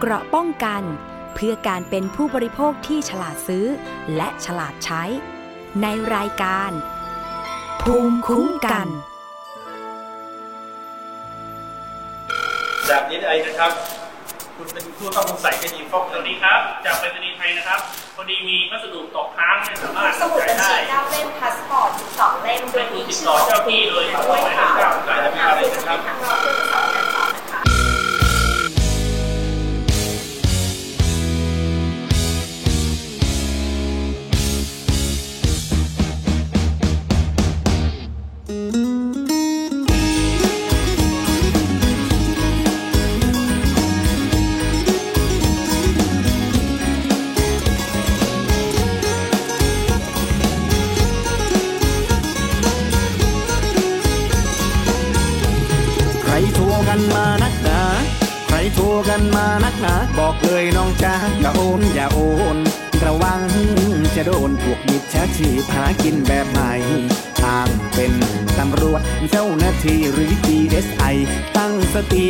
เกราะป้องกัน เพื่อการเป็นผู้บริโภคที่ฉลาดซื้อ และฉลาดใช้ ในรายการ ภูมิคุ้มกันแบบนี้ไอนะครับ คุณเป็นผู้ต้องสงสัยคดีฟอกสเงิวันสดีครับ จากไปรษณีย์ไทยนะครับ พอดีมีพัสดุตกค้างไม่สามารถสมุดบัญจ่ายชีได้เก้าเล่มพาสปอร์ตสองเล่มโดให้ยคุณมีติดชื่ต่ออเจ้าที่โดยด้วยค่ะจ่ายได้ไหมหาครับคุณจะให้ทางเราเพื่อจะสอบงานต่อ จะโดนพวกมิจฉาชีพหากินแบบใหม่อ้างเป็นตำรวจเจ้าหน้าที่หรือ DSI ตั้งสติ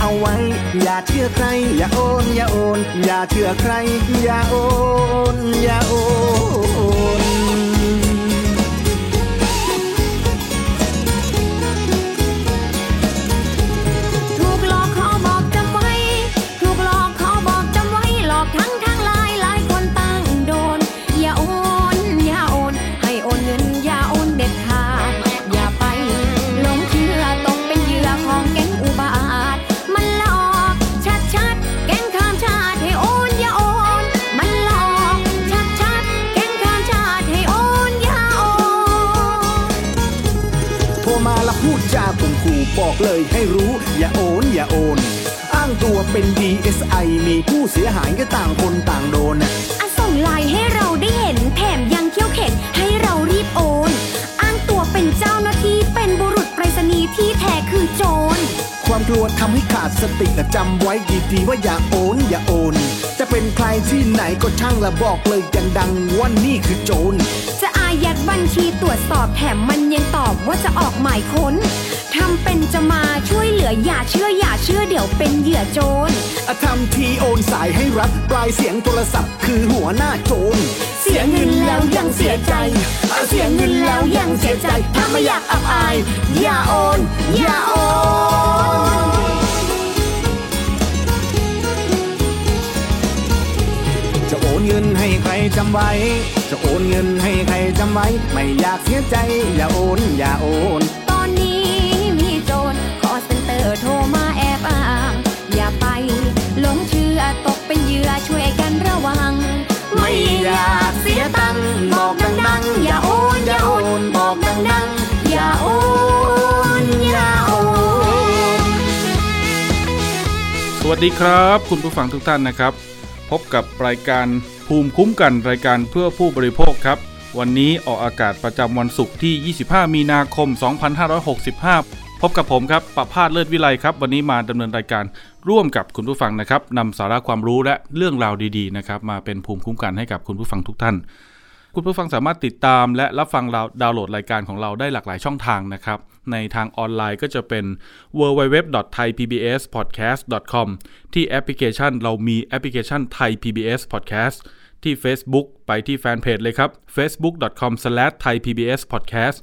เอาไว้ อย่าเชื่อใคร อย่าโอน อย่าโอน อย่าเชื่อใคร อย่าโอน อย่าโอน เลยให้รู้ อย่าโอนอย่าโอน อ้างตัวเป็น DSI มีผู้เสียหายก็ต่างคนต่างโดนน่ะอะส่งไลน์ให้เราได้เห็น แถมยังเขี้ยวเข็นให้เรารีบโอน อ้างตัวเป็นเจ้าหน้าที่เป็นบุรุษไปรษณีย์ที่แท้คือโจร ความกลัวทำให้ขาดสติและจำไว้ดีๆว่าอย่าโอนอย่าโอน จะเป็นใครที่ไหนก็ช่างละบอกเลยอย่างดังว่านี่คือโจรจะอายัดบัญชีตรวจสอบแถมมันยังตอบว่าจะออกหมายค้นทำเป็นจะมาช่วยเหลืออย่าเชื่ออย่าเชื่อเดี๋ยวเป็นเหยื่อโจร อะทำทีโอนสายให้รับปลายเสียงโทรศัพท์คือหัวหน้าโจรเสียเงินแล้วยังเสียใจเอาเสียเงินแล้วยังเสียใจถ้าไม่อยากอับอายอย่าโอนอย่าโอนจะโอนเงินให้ใครจำไว้ จะโอนเงินให้ใครจำไว้ ไม่อยากเสียใจ อย่าโอน อย่าโอน โทรมาแอบอ้าง อย่าไปหลงเชื่อตกเป็นเหยื่อช่วยกันระวัง ไม่อยากเสียตังค์บอกดังๆ อย่าโอนอย่าโอนบอกดังๆ อย่าโอนอย่าโอนสวัสดีครับ คุณผู้ฟังทุกท่านนะครับ พบกับรายการภูมิคุ้มกันรายการเพื่อผู้บริโภคครับ วันนี้ออกอากาศประจำวันศุกร์ที่ 25 มีนาคม 2565 พบกับผมครับประพาสเลิศวิไลครับ วันนี้มาดำเนินรายการร่วมกับคุณผู้ฟังนะครับนำสาระความรู้และเรื่องราวดีๆนะครับมาเป็นภูมิคุ้มกันให้กับคุณผู้ฟังทุกท่าน คุณผู้ฟังสามารถติดตามและรับฟังเราดาวน์โหลดรายการของเราได้หลากหลายช่องทางนะครับ ในทางออนไลน์ก็จะเป็น www.thaipbspodcast.com ที่แอปพลิเคชันเรามีแอปพลิเคชัน Thai PBS Podcast ที่ Facebook ไปที่แฟนเพจเลยครับ facebook.com/thaipbspodcast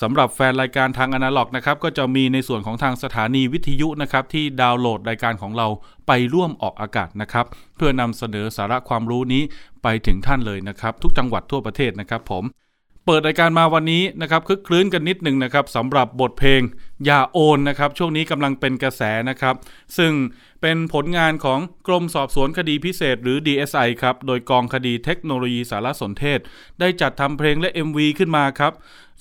สำหรับแฟนรายการทางอนาล็อกนะครับก็จะมีในส่วนของทางสถานีวิทยุนะครับที่ดาวน์โหลดรายการของเราไปร่วมออกอากาศนะครับ เพื่อนำเสนอสาระความรู้นี้ไปถึงท่านเลยนะครับ ทุกจังหวัดทั่วประเทศนะครับผม เปิดรายการมาวันนี้นะครับคึกคลื้นกันนิดหนึ่งนะครับสำหรับบทเพลงอย่าโอนนะครับช่วงนี้กำลังเป็นกระแสนะครับ ซึ่งเป็นผลงานของกรมสอบสวนคดีพิเศษหรือ DSI ครับโดยกองคดีเทคโนโลยีสารสนเทศ ได้จัดทำเพลงและ MV ขึ้นมาครับ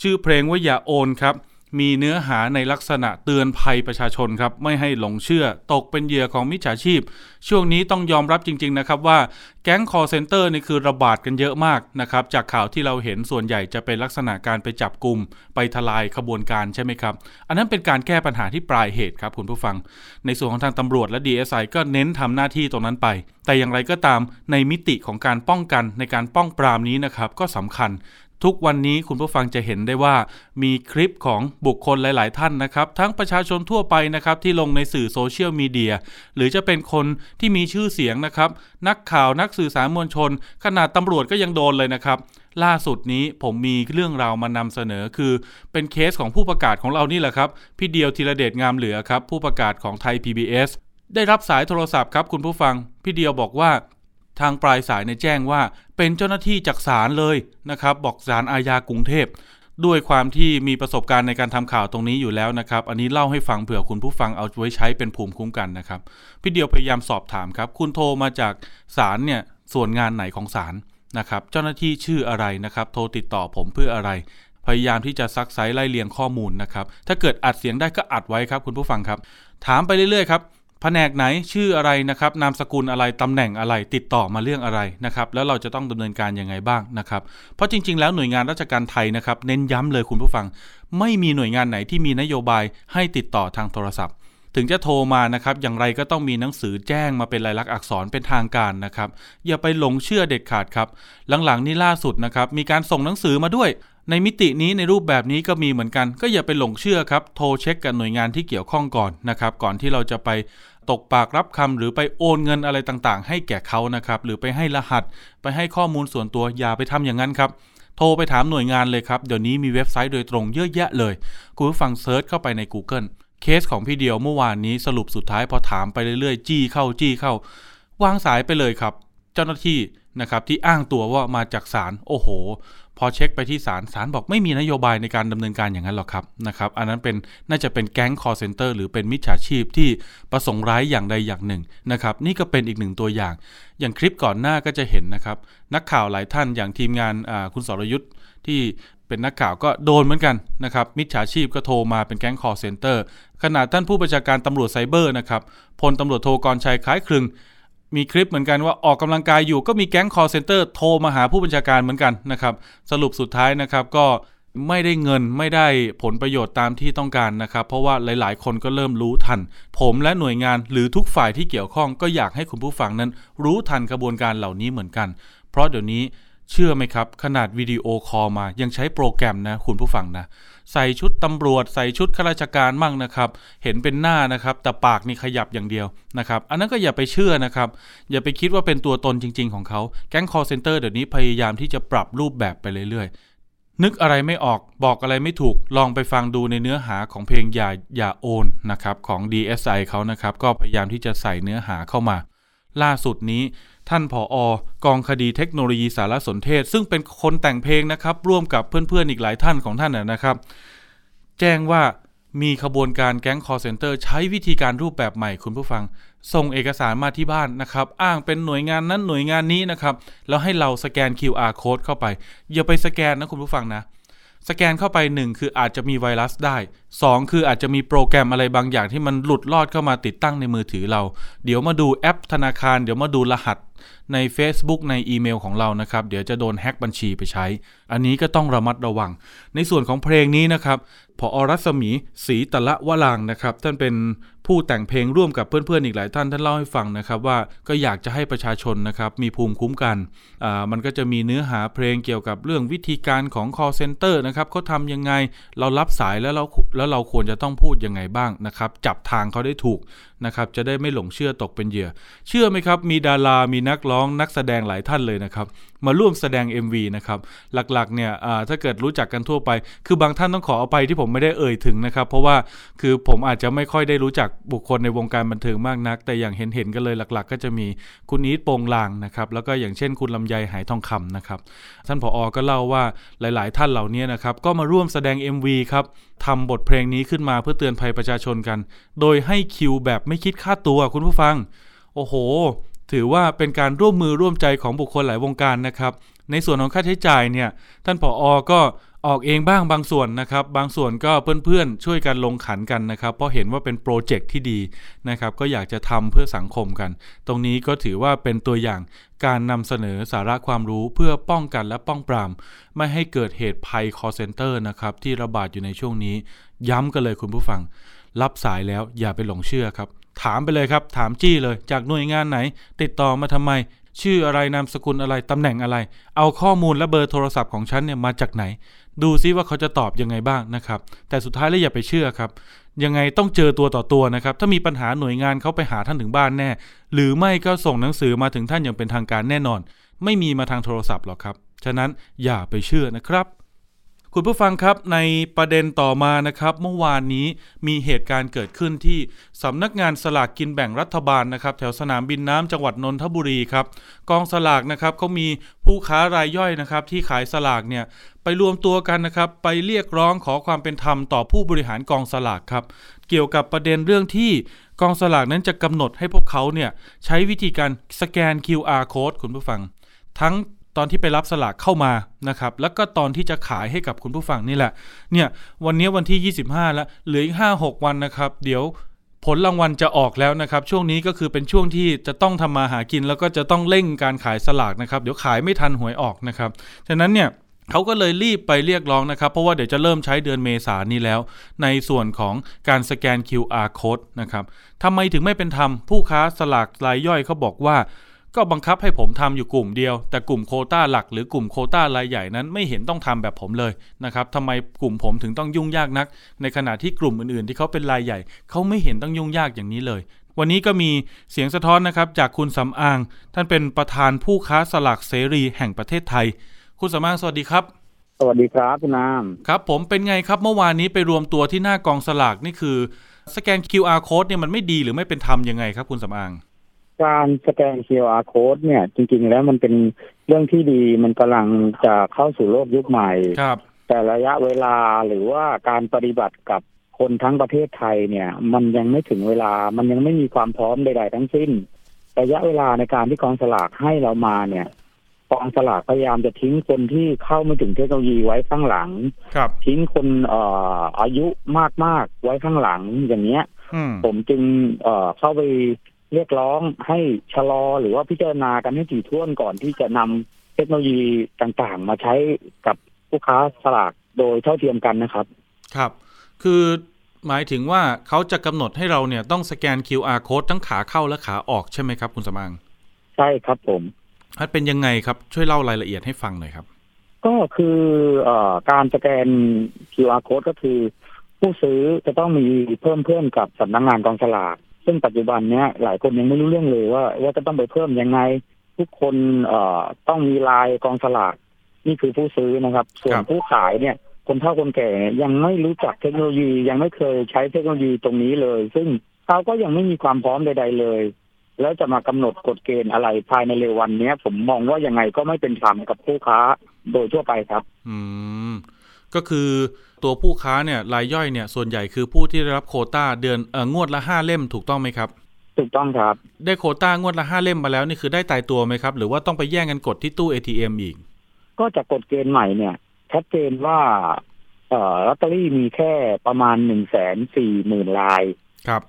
ชื่อเพลงว่าอย่าโอนครับ มีเนื้อหาในลักษณะเตือนภัยประชาชนครับ ไม่ให้หลงเชื่อ ตกเป็นเหยื่อของมิจฉาชีพ ช่วงนี้ต้องยอมรับจริง ๆ นะครับว่า แก๊งคอลเซ็นเตอร์นี่คือระบาดกันเยอะมากนะครับ จากข่าวที่เราเห็นส่วนใหญ่จะเป็นลักษณะการไปจับกลุ่ม ไปทลายขบวนการใช่ไหมครับ อันนั้นเป็นการแก้ปัญหาที่ปลายเหตุครับคุณผู้ฟัง ในส่วนของทางตำรวจและ DSI ก็เน้นทำหน้าที่ตรงนั้นไป แต่อย่างไรก็ตามในมิติของการป้องกันในการป้องปรามนี้นะครับก็สำคัญ ทุกวันนี้คุณผู้ฟังจะเห็นได้ว่ามีคลิปของบุคคลหลาย ๆ ท่านนะครับ ทั้งประชาชนทั่วไปนะครับที่ลงในสื่อโซเชียลมีเดียหรือจะเป็นคนที่มีชื่อเสียงนะครับ นักข่าวนักสื่อสารมวลชน ขนาดตำรวจก็ยังโดนเลยนะครับ ล่าสุดนี้ผมมีเรื่องราวมานำเสนอคือเป็นเคสของผู้ประกาศของเรานี่แหละครับพี่เดียวธีรเดชงามเหลือครับผู้ประกาศของไทย PBS ได้รับสายโทรศัพท์ครับคุณผู้ฟัง พี่เดียวบอกว่า ทางปลายสายในแจ้งว่า เป็นเจ้าหน้าที่จากศาลเลยนะครับ บอกศาลอาญากรุงเทพด้วยความที่มีประสบการณ์ในการทำข่าวตรงนี้อยู่แล้วนะครับ อันนี้เล่าให้ฟังเผื่อคุณผู้ฟังเอาไว้ใช้เป็นภูมิคุ้มกันนะครับ พี่เดียวพยายามสอบถามครับ คุณโทรมาจากศาลเนี่ยส่วนงานไหนของศาลนะครับ เจ้าหน้าที่ชื่ออะไรนะครับ โทรติดต่อผมเพื่ออะไร พยายามที่จะซักไซไล่เลียงข้อมูลนะครับ ถ้าเกิดอัดเสียงได้ก็อัดไว้ครับ คุณผู้ฟังครับ ถามไปเรื่อยๆครับ แผนกไหนชื่ออะไรนะครับนามสกุลอะไรตำแหน่งอะไรติดต่อมาเรื่องอะไรนะครับแล้วเราจะต้องดำเนินการยังไงบ้างนะครับเพราะจริง ๆ แล้วหน่วยงานราชการไทยนะครับเน้นย้ำเลยคุณผู้ฟัง ไม่มีหน่วยงานไหนที่มีนโยบายให้ติดต่อทางโทรศัพท์ ถึงจะโทรมานะครับอย่างไรก็ต้องมีหนังสือแจ้งมาเป็นลายลักษณ์อักษรเป็นทางการนะครับอย่าไปหลงเชื่อเด็ดขาดครับหลังๆนี้ล่าสุดนะครับมีการส่งหนังสือมาด้วยในมิตินี้ในรูปแบบนี้ก็มีเหมือนกัน ก็อย่าไปหลงเชื่อครับ โทรเช็คกับหน่วยงานที่เกี่ยวข้องก่อนนะครับ ก่อนที่เราจะไป ตกปากรับคำหรือไปโอนเงินอะไรต่างๆ ให้แก่เขานะครับหรือไปให้รหัส ไปให้ข้อมูลส่วนตัวอย่าไปทำอย่างนั้นครับโทรไปถามหน่วยงานเลยครับ เดี๋ยวนี้มีเว็บไซต์โดยตรงเยอะแยะเลยคุณผู้ฟัง search เข้าไปใน Google case ของพี่เดียวเมื่อวานนี้สรุปสุดท้ายพอถามไปเรื่อยๆ จี้เข้าจี้เข้า วางสายไปเลยครับ เจ้าหน้าที่นะครับที่อ้างตัวว่ามาจากศาลโอ้โห พอเช็คไปที่ศาลศาลบอกไม่มีนโยบายในการดำเนินการอย่างนั้นหรอกครับนะครับอันนั้นเป็นน่าจะเป็นแก๊ง call center หรือเป็นมิจฉาชีพที่ประสงค์ร้ายอย่างใดอย่างหนึ่งนะครับนี่ก็เป็นอีกหนึ่งตัวอย่าง อย่างคลิปก่อนหน้าก็จะเห็นนะครับนักข่าวหลายท่านอย่างทีมงานคุณสรยุทธ์ที่เป็นนักข่าวก็โดนเหมือนกันนะครับ มิจฉาชีพก็โทรมาเป็นแก๊ง call center ขนาดท่านผู้บัญชาการตำรวจไซเบอร์นะครับพลตำรวจโทกรชัยคล้ายคลึง มีคลิปเหมือนกันว่าออกกำลังกายอยู่ก็มีแก๊ง call center โทรมาหาผู้บัญชาการเหมือนกันนะครับ สรุปสุดท้ายนะครับก็ไม่ได้เงินไม่ได้ผลประโยชน์ตามที่ต้องการนะครับ เพราะว่าหลาย ๆ คนก็เริ่มรู้ทัน ผมและหน่วยงานหรือทุกฝ่ายที่เกี่ยวข้องก็อยากให้คุณผู้ฟังนั้น รู้ทันกระบวนการเหล่านี้เหมือนกัน เพราะเดี๋ยวนี้เชื่อไหมครับ ขนาด video call มายังใช้โปรแกรมนะคุณผู้ฟังนะ ใส่ชุดตำรวจ ใส่ชุดข้าราชการมั่งนะครับ เห็นเป็นหน้านะครับ แต่ปากนี่ขยับอย่างเดียวนะครับ อันนั้นก็อย่าไปเชื่อนะครับ อย่าไปคิดว่าเป็นตัวตนจริง ๆ ของเขาแก๊ง call center เดี๋ยวนี้พยายามที่จะปรับรูปแบบไปเรื่อยๆ นึกอะไรไม่ออกบอกอะไรไม่ถูกลองไปฟังดูในเนื้อหาของเพลงอย่าอย่าโอนนะครับของ DSI เขานะครับก็พยายามที่จะใส่เนื้อหาเข้ามา ล่าสุดนี้ ท่านผอ. กองคดีเทคโนโลยีสารสนเทศ ซึ่งเป็นคนแต่งเพลงนะครับ ร่วมกับเพื่อนๆอีกหลายท่านของท่านนะครับ แจ้งว่ามีขบวนการแก๊ง call center ใช้วิธีการรูปแบบใหม่คุณผู้ฟัง ส่งเอกสารมาที่บ้านนะครับ อ้างเป็นหน่วยงานนั้นหน่วยงานนี้นะครับ แล้วให้เรา scan QR code เข้าไป อย่าไปสแกนนะคุณผู้ฟังนะ สแกนเข้าไป 1 คืออาจจะมีไวรัสได้ 2 คืออาจจะมีโปรแกรมอะไรบางอย่างที่มันหลุดลอดเข้ามาติดตั้งในมือถือเรา เดี๋ยวมาดูแอปธนาคาร เดี๋ยวมาดูรหัสใน Facebook ในอีเมลของเรานะครับ เดี๋ยวจะโดนแฮ็กบัญชีไปใช้ อันนี้ก็ต้องระมัดระวัง ในส่วนของเพลงนี้นะครับพอรัศมีศรีตะละวะลางนะครับท่านเป็น ผู้แต่งเพลงร่วมกับเพื่อนๆอีกหลายท่านท่านเล่าให้ฟังนะครับว่าก็อยากจะให้ประชาชนนะครับมีภูมิคุ้มกันอ่ามันก็จะมีเนื้อหาเพลงเกี่ยวกับเรื่องวิธีการของ call center นะครับเขาทำยังไงเรารับสายแล้วเราแล้วเราควรจะต้องพูดยังไงบ้างนะครับจับทางเขาได้ถูกนะครับจะได้ไม่หลงเชื่อตกเป็นเหยื่อ เชื่อไหมครับมีดารามีนักร้องนักแสดงหลายท่านเลยนะครับ มาร่วมแสดง MV นะครับหลักๆเนี่ยถ้าเกิดรู้จักกันทั่วไป คือบางท่านต้องขอเอาไปที่ผมไม่ได้เอ่ยถึงนะครับ เพราะว่าคือผมอาจจะไม่ค่อยได้รู้จักบุคคลในวงการบันเทิงมากนัก แต่อย่างเห็นๆกันเลยหลัก ๆ ก็จะมีคุณอีทโปงลางนะครับแล้วก็อย่างเช่นคุณลำไยหายทองคำนะครับท่านผออก็เล่าว่าหลาย ๆ ท่านเหล่านี้นะครับก็มาร่วมแสดง MV ครับทำบทเพลงนี้ขึ้นมาเพื่อเตือนภัยประชาชนกัน โดยให้คิวแบบไม่คิดค่าตัวคุณผู้ฟัง โอ้โห ถือว่าเป็นการร่วมมือร่วมใจของบุคคลหลายวงการนะครับ ในส่วนของค่าใช้จ่ายเนี่ย ท่านผออก็ออกเองบ้างบางส่วนนะครับ บางส่วนก็เพื่อนๆ ช่วยกันลงขันกันนะครับ เพราะเห็นว่าเป็นโปรเจกต์ที่ดีนะครับ ก็อยากจะทำเพื่อสังคมกัน ตรงนี้ก็ถือว่าเป็นตัวอย่างการนำเสนอสาระความรู้เพื่อป้องกันและป้องปราม ไม่ให้เกิดเหตุภัย call center นะครับที่ระบาดอยู่ในช่วงนี้ ย้ำกันเลยคุณผู้ฟัง รับสายแล้วอย่าไปหลงเชื่อครับ ถามไปเลยครับ ถามจี้เลย จากหน่วยงานไหน ติดต่อมาทำไม ชื่ออะไรนามสกุลอะไรตำแหน่งอะไร เอาข้อมูลและเบอร์โทรศัพท์ของฉันเนี่ยมาจากไหน ดูซิว่าเขาจะตอบยังไงบ้างนะครับ แต่สุดท้ายแล้วอย่าไปเชื่อครับ ยังไงต้องเจอตัวต่อตัวนะครับ ถ้ามีปัญหาหน่วยงานเขาไปหาท่านถึงบ้านแน่ หรือไม่ก็ส่งหนังสือมาถึงท่านอย่างเป็นทางการแน่นอน ไม่มีมาทางโทรศัพท์หรอกครับ ฉะนั้นอย่าไปเชื่อนะครับ คุณผู้ฟังครับในประเด็นต่อมานะครับ เมื่อวานนี้มีเหตุการณ์เกิดขึ้นที่สำนักงานสลากกินแบ่งรัฐบาลนะครับ แถวสนามบินน้ำจังหวัดนนทบุรีครับกองสลากนะครับเขามีผู้ค้ารายย่อยนะครับ ที่ขายสลากเนี่ยไปรวมตัวกันนะครับ ไปเรียกร้องขอความเป็นธรรมต่อผู้บริหารกองสลากครับ เกี่ยวกับประเด็นเรื่องที่กองสลากนั้นจะกำหนดให้พวกเขาเนี่ยใช้วิธีการสแกน QR code คุณผู้ฟัง ทั้ง ตอนที่ไปรับสลากเข้ามานะครับ แล้วก็ตอนที่จะขายให้กับคุณผู้ฟังนี่แหละ เนี่ย วันนี้วันที่ 25 แล้ว เหลืออีก 5-6 วันนะครับ เดี๋ยวผลรางวัลจะออกแล้วนะครับ ช่วงนี้ก็คือเป็นช่วงที่จะต้องทำมาหากิน แล้วก็จะต้องเร่งการขายสลากนะครับ เดี๋ยวขายไม่ทันหวยออกนะครับ ฉะนั้นเนี่ยเขาก็เลยรีบไปเรียกร้องนะครับ เพราะว่าเดี๋ยวจะเริ่มใช้เดือนเมษานี้แล้ว ในส่วนของการสแกน QR code นะครับทำไมถึงไม่เป็นธรรมผู้ค้าสลากรายย่อยเขาบอกว่า ก็บังคับให้ผมทำอยู่กลุ่มเดียว แต่กลุ่มโควต้าหลักหรือกลุ่มโควต้ารายใหญ่นั้นไม่เห็นต้องทำแบบผมเลยนะครับทำไมกลุ่มผมถึงต้องยุ่งยากนัก ในขณะที่กลุ่มอื่นๆ ที่เขาเป็นรายใหญ่เขาไม่เห็นต้องยุ่งยากอย่างนี้เลย วันนี้ก็มีเสียงสะท้อนนะครับจากคุณสำอาง ท่านเป็นประธานผู้ค้าสลากเสรีแห่งประเทศไทย คุณสำอางสวัสดีครับ สวัสดีครับคุณน้ครับ ผมเป็นไงครับเมื่อวานนี้ไปรวมตัวที่หน้ากองสลากนี่คือ สแกน QR code เนี่ยมันไม่ดีหรือไม่เป็นธรรมยังไงครับ คุณสำอางำ การสแกน QR code เนี่ย จริง ๆ แล้วมันเป็นเรื่องที่ดีมันกำลังจะเข้าสู่โลกยุคใหม่ครับ แต่ระยะเวลาหรือว่าการปฏิบัติกับคนทั้งประเทศไทยเนี่ย มันยังไม่ถึงเวลา มันยังไม่มีความพร้อมใด ๆ ทั้งสิ้น ระยะเวลาในการที่กองสลากให้เรามาเนี่ยกองสลากพยายามจะทิ้งคนที่เข้าไม่ถึงเทคโนโลยีไว้ข้างหลัง ครับ ทิ้งคนเอ่ออายุมากๆไว้ข้างหลังอย่างเงี้ยอืมผมจึงเอ่อเข้าไป เรียกร้องให้ชะลอหรือว่าพิจารณากันให้ถี่ถ้วนก่อนที่จะนำเทคโนโลยีต่างๆ มาใช้กับผู้ค้าสลากโดยเท่าเทียมกันนะครับ ครับ คือหมายถึงว่าเขาจะกำหนดให้เราเนี่ยต้องสแกน QR code ทั้งขาเข้าและขาออกใช่ไหมครับคุณสมางใช่ครับผมมันเป็นยังไงครับช่วยเล่ารายละเอียดให้ฟังหน่อยครับ ก็คือเอ่อการสแกน QR code ก็คือ ผู้ซื้อจะต้องมีเพิ่มเพื่อนกับสำนักงานกองสลาก ซึ่งปัจจุบันเนี้ยหลายคนยังไม่รู้เรื่องเลยว่าว่าจะต้องไปเพิ่มยังไง ทุกคนเอ่อต้องมีลายกองสลากนี่คือผู้ซื้อนะครับ ส่วคนรับผู้ขายเนี่ย คนเฒ่าคนแก่ยังไม่รู้จักเทคโนโลยียังไม่เคยใช้เทคโนโลยีตรงนี้เลย ซึ่งเขาก็ยังไม่มีความพร้อมใด ๆ เลย แล้วจะมากำหนดกฎเกณฑ์อะไรภายในเร็ววันเนี้ย ผมมองว่ายังไงก็ไม่เป็นธรรมกับผู้ค้าโดยทั่วไปครับ อืมก็คือ ตัวผู้ค้าเนี่ยรายย่อยเนี่ยส่วนใหญ่คือผู้ที่ได้รับโควต้าเดือนเอ่องวดละห้าเล่มถูกต้องไหมครับถูกต้องครับ ได้โควต้างวดละห้าเล่มมาแล้วนี่คือได้ตายตัวไหมครับ หรือว่าต้องไปแย่งกันกดที่ตู้ ATM อีก ก็จากกฎเกณฑ์ใหม่เนี่ยชัดเจนว่าเอ่อลอตเตอรี่มีแค่ประมาณหนึ่งแสนสี่หมื่นลายครับ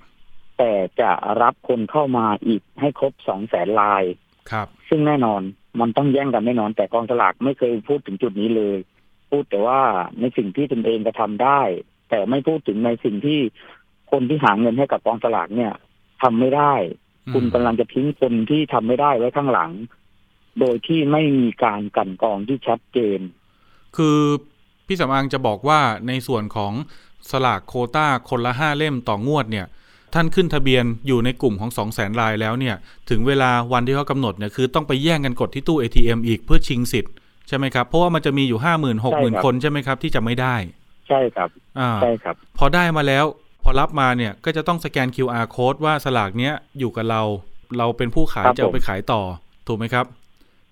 แต่จะรับคนเข้ามาอีกให้ครบสองแสนลายครับ ซึ่งแน่นอนมันต้องแย่งกันแน่นอน แต่กองสลากไม่เคยพูดถึงจุดนี้เลย พูดแต่ว่าในสิ่งที่ตนเองกระทำได้ แต่ไม่พูดถึงในสิ่งที่คนที่หาเงินให้กับกองสลากเนี่ยทำไม่ได้อืมคุณกำลังจะทิ้งคนที่ทำไม่ได้ไว้ข้างหลัง โดยที่ไม่มีการกลันกรองที่ชัดเจน คือพี่สำอางจะบอกว่าในส่วนของสลากโควต้าคนละห้าเล่มต่องวดเนี่ยท่านขึ้นทะเบียนอยู่ในกลุ่มของ2 0 0แสนรายแล้วเนี่ย ถึงเวลาวันที่เขากำหนดเนี่ยคือต้องไปแย่งกันกดที่ตู้ ATM อีกเพื่อชิงสิทธิ์ ใช่ไหมครับ เพราะว่ามันจะมีอยู่ห้าหมื่นหกหมื่นใช่ครับคนใช่ไหมครับ ที่จะไม่ได้ ใช่ครับอ่าใช่ครับ พอได้มาแล้ว พอรับมาเนี่ยก็จะต้องสแกน QR code ว่าสลากเนี้ยอยู่กับเรา เราเป็นผู้ขายครับจะเอาผมไปขายต่อ ถูกไหมครับ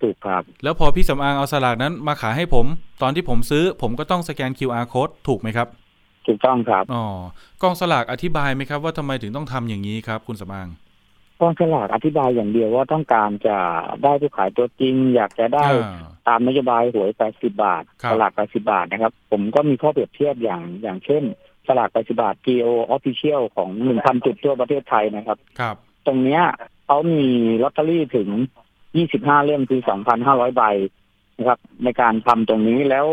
ถูกครับ แล้วพอพี่สำอางเอาสลากนั้นมาขายให้ผม ตอนที่ผมซื้อ ผมก็ต้องสแกน QR code ถูกไหมครับถูกต้องครับอ๋อกองสลากอธิบายไหมครับว่าทำไมถึงต้องทำอย่างนี้ครับ คุณสำอาง กองสลากอธิบายอย่างเดียวว่าต้องการจะได้ผู้ขายตัวจริง อยากจะได้อ่าตามนโยบายหวย80บาทครับสลาก80บาทนะครับ ผมก็มีข้อเปรียบเทียบอย่างอย่างเช่นสลาก80บาท GO Official ของ1,000จุดทั่วประเทศไทยนะครับ ครับ ตรงเนี้ยเขามีลอตเตอรี่ถึง 25 เล่มคือ 2,500 ใบนะครับ ในการทำตรงนี้แล้ว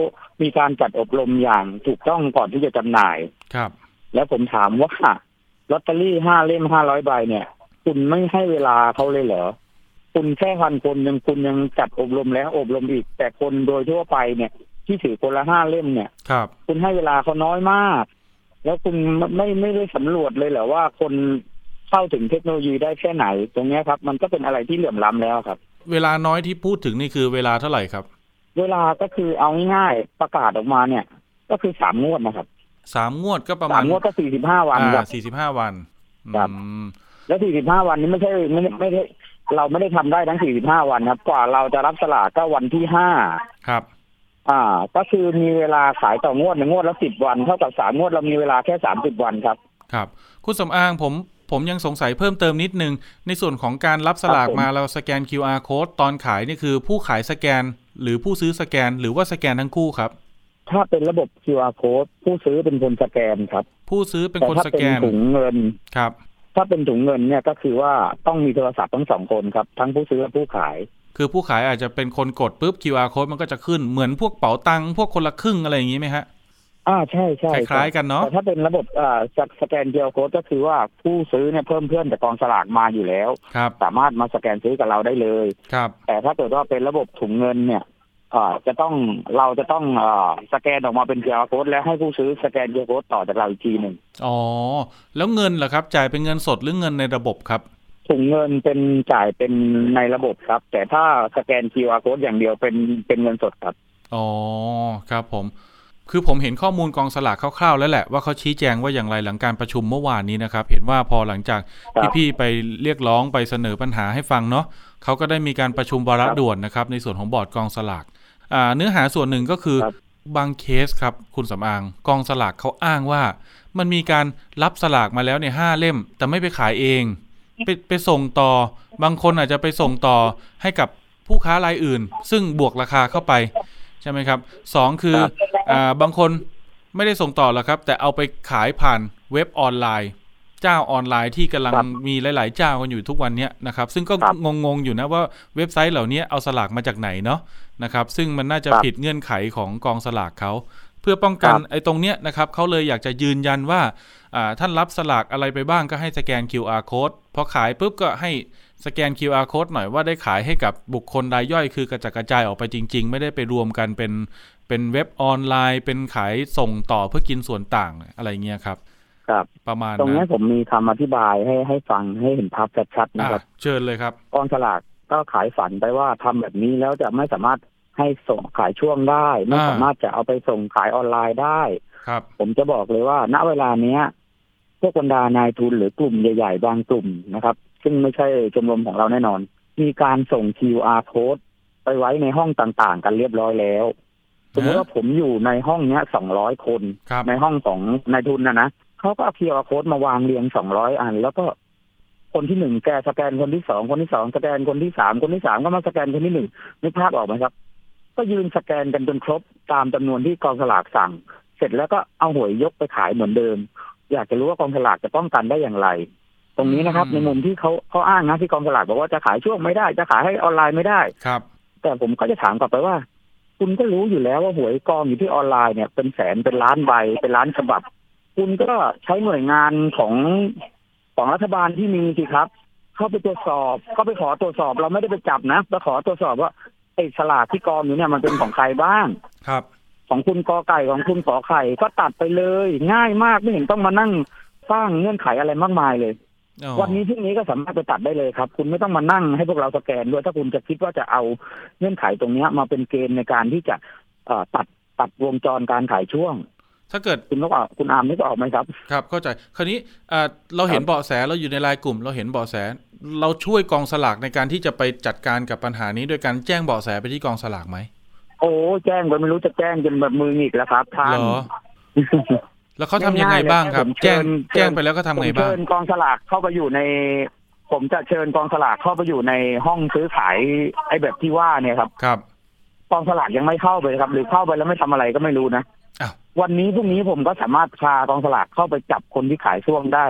มีการจัดอบรมอย่างถูกต้องก่อนที่จะจำหน่ายครับ แล้วผมถามว่าลอตเตอรี่ห้าเล่มห้าร้อยใบเนี่ย คุณไม่ให้เวลาเขาเลยเหรอคุณแค่พันคนยังคุณยังจัดอบรมแล้วอบรมอีก แต่คนโดยทั่วไปเนี่ย ที่ถือคนละห้าเล่มเนี่ย ครับ คุณให้เวลาเขาน้อยมาก แล้วคุณไม่ไม่ได้สำรวจเลยเหรอว่าคนเข้าถึงเทคโนโลยีได้แค่ไหน ตรงเนี้ยครับ มันก็เป็นอะไรที่เหลื่อมล้ำแล้วครับ เวลาน้อยที่พูดถึงนี่คือเวลาเท่าไหร่ครับ เวลาก็คือเอาง่ายๆประกาศออกมาเนี่ย ก็คือสามงวดนะครับสามงวดก็ประสามาณมงวดก็สี่สิบห้าวันคอ่ารับสี่สิบห้าวันครับอืม แล้วสี่สิบห้าวันนี้ไม่ใช่ไม่ได้ไม่ได้เราไม่ได้ทำได้ทั้งสี่สิบห้าวันครับ กว่าเราจะรับสลากก็วันที่ห้าครับ อ่า ก็คือมีเวลาขายต่องวดในงวดละสิบวันเท่ากับสามงวดเรามีเวลาแค่สามสิบวันครับ ครับ คุณสำอางผมผมยังสงสัยเพิ่มเติมนิดนึง ในส่วนของการรับสลากครับผมมาเราสแกน QR code ตอนขายนี่คือผู้ขายสแกน หรือผู้ซื้อสแกน หรือว่าสแกนทั้งคู่ครับ ถ้าเป็นระบบ QR code ผู้ซื้อเป็นคนสแกนครับ ผู้ซื้อเป็นแต่คนถ้าสเป็นแกนถุงเงินครับ ถ้าเป็นถุงเงินเนี่ยก็คือว่าต้องมีโทรศัพท์ทั้งสองคนครับทั้งผู้ซื้อและผู้ขาย คือผู้ขายอาจจะเป็นคนกดปุ๊บ QR code มันก็จะขึ้นเหมือนพวกเป๋าตังค์พวกคนละครึ่งอะไรอย่างนี้ไหมฮะอ่าใช่ใช่คล้ายๆกันเนาะแต่ถ้าเป็นระบบอ่าสสแกน QR code ก็คือว่าผู้ซื้อเนี่ยเพิ่มเพื่อนจากกองสลากมาอยู่แล้วครับสามารถมาสแกนซื้อกับเราได้เลยครับแต่ถ้าเกิดว่าเป็นระบบถุงเงินเนี่ยอ่า จะต้องเราจะต้องอ่าสแกนออกมาเป็น QR code และให้ผู้ซื้อสแกน QR code ต่อจากเราอีกทีหนึ่งอ๋อ แล้วเงินล่ะครับ จ่ายเป็นเงินสดหรือเงินในระบบครับถุงเงินเป็นจ่ายเป็นในระบบครับ แต่ถ้าสแกน QR code อย่างเดียวเป็นเป็นเงินสดครับ อ๋อ ครับผม คือผมเห็นข้อมูลกองสลากคร่าวๆ แล้วแหละว่าเขาชี้แจงว่าอย่างไรหลังการประชุมเมื่อวานนี้นะครับ เห็นว่าพอหลังจากครับพี่ๆไปเรียกร้องไปเสนอปัญหาให้ฟังเนาะเขาก็ได้มีการประชุมวาระครับด่วนนะครับ ในส่วนของบอร์ดกองสลากอ่า เนื้อหาส่วนหนึ่งก็คือครับบางเคสครับ คุณสำอางกองสลากเขาอ้างว่า มันมีการรับสลากมาแล้วเนี่ยห้าเล่ม แต่ไม่ไปขายเอง ไปไปส่งต่อ บางคนอาจจะไปส่งต่อให้กับผู้ค้ารายอื่น ซึ่งบวกราคาเข้าไป ใช่ไหมครับสองคือครับอ่าบางคนไม่ได้ส่งต่อหรอกครับ แต่เอาไปขายผ่านเว็บออนไลน์ เจ้าออนไลน์ที่กำลังครับมีหลาย ๆ เจ้ากันอยู่ทุกวันเนี้ยนะครับ ซึ่งก็ครับงงๆ อยู่นะว่าเว็บไซต์เหล่านี้เอาสลากมาจากไหนเนาะนะครับ ซึ่งมันน่าจะครับผิดเงื่อนไขของกองสลากเขาเพื่อป้องกันครับไอ้ตรงเนี้ยนะครับเขาเลยอยากจะยืนยันว่าอ่าท่านรับสลากอะไรไปบ้างก็ให้สแกน QR code พอขายปุ๊บก็ให้สแกน QR code หน่อยว่าได้ขายให้กับบุคคลรายย่อยคือกระจัดกระจายออกไปจริง ๆ ไม่ได้ไปรวมกันเป็นเป็นเว็บออนไลน์ เป็นขายส่งต่อเพื่อกินส่วนต่างอะไรเงี้ยครับ ครับประมาณตรงนั้นี้นผมมีคำอธิบายให้ให้ฟังให้เห็นภาพชัดๆนะครับอะเชิญเลยครับกองสลากก็ขายฝันไปว่าทำแบบนี้แล้วจะไม่สามารถให้ส่งขายช่วงได้ ไม่อ่าสามารถจะเอาไปส่งขายออนไลน์ได้ ครับ ผมจะบอกเลยว่า ณเวลาเนี้ย พวกบรรดานายทุนหรือกลุ่มใหญ่ ๆ บางกลุ่มนะครับ ซึ่งไม่ใช่ชมรมของเราแน่นอน มีการส่ง QR code ไปไว้ในห้องต่างๆ กันเรียบร้อยแล้วสมมติว่าผมอยู่ในห้องเนี้ยสองร้อยคนครับในห้องของนายทุนนะนะ เขาก็เอา QR code มาวางเรียงสองร้อยอัน แล้วก็คนที่หนึ่งแกสแกนคนที่สองคนที่สองสแกนคนที่สามคนที่สามก็มาสแกนคนที่หนึ่งนึกภาพออกไหมครับ ก็ยืนสแกนกันจนครบตามจำนวนที่กองสลากสั่ง เสร็จแล้วก็เอาหวยยกไปขายเหมือนเดิม อยากจะรู้ว่ากองสลากจะป้องกันได้อย่างไร ตรงนี้นะครับอืมในมุมที่เขาเขาอ้างนะที่กองสลากบอกว่าจะขายช่วงไม่ได้ จะขายให้ออนไลน์ไม่ได้ครับ แต่ผมก็จะถามกลับไปว่า คุณก็รู้อยู่แล้วว่าหวยกองอยู่ที่ออนไลน์เนี่ยเป็นแสนเป็นล้านใบเป็นล้านฉบับ คุณก็ใช้หน่วยงานของของรัฐบาลที่มีสิครับ เข้าไปตรวจสอบเข้าไปขอตรวจสอบ เราไม่ได้ไปจับนะไปขอตรวจสอบว่าไอ้สลากที่กองอยู่เนี่ยมันเป็นของใครบ้างครับ ของคุณกอไก่ของคุณขอไข่ก็ตัดไปเลย ง่ายมากไม่เห็นต้องมานั่งสร้างเงื่อนไขอะไรมากมายเลยอ๋อวันนี้พรุ่งนี้ก็สามารถไปตัดได้เลยครับ คุณไม่ต้องมานั่งให้พวกเราสแกนด้วยถ้าคุณจะคิดว่าจะเอาเงื่อนไขตรงเนี้ยมาเป็นเกณฑ์ในการที่จะเอ่อตัดตัดวงจรการขายช่วง ถ้าเกิดคุณนึกออกคุณอามนึกออกไหมครับ ครับ เข้าใจ คราวนี้อ่าเราเห็นเบาะแสเราอยู่ในไลน์กลุ่ม เราเห็นเบาะแส เราช่วยกองสลากในการที่จะไปจัดการกับปัญหานี้โดยการแจ้งเบาะแสไปที่กองสลากไหมโอ้แจ้งไปไม่รู้จะแจ้งจนแบบมือหงิกแล้วครับท่านเหรอแล้วเขาทำยังไงบ้างครับผมแจ้งเชิญแจ้งไปแล้วก็ทำไงผมบ้างเชิญกองสลากเข้าไปอยู่ใน ผมจะเชิญกองสลากเข้าไปอยู่ในห้องซื้อขายไอ้แบบที่ว่าเนี่ยครับ ครับกองสลากยังไม่เข้าไปเลยครับ หรือเข้าไปแล้วไม่ทำอะไรก็ไม่รู้นะอ้า ววันนี้พรุ่งนี้ผมก็สามารถพากองสลากเข้าไปจับคนที่ขายช่วงได้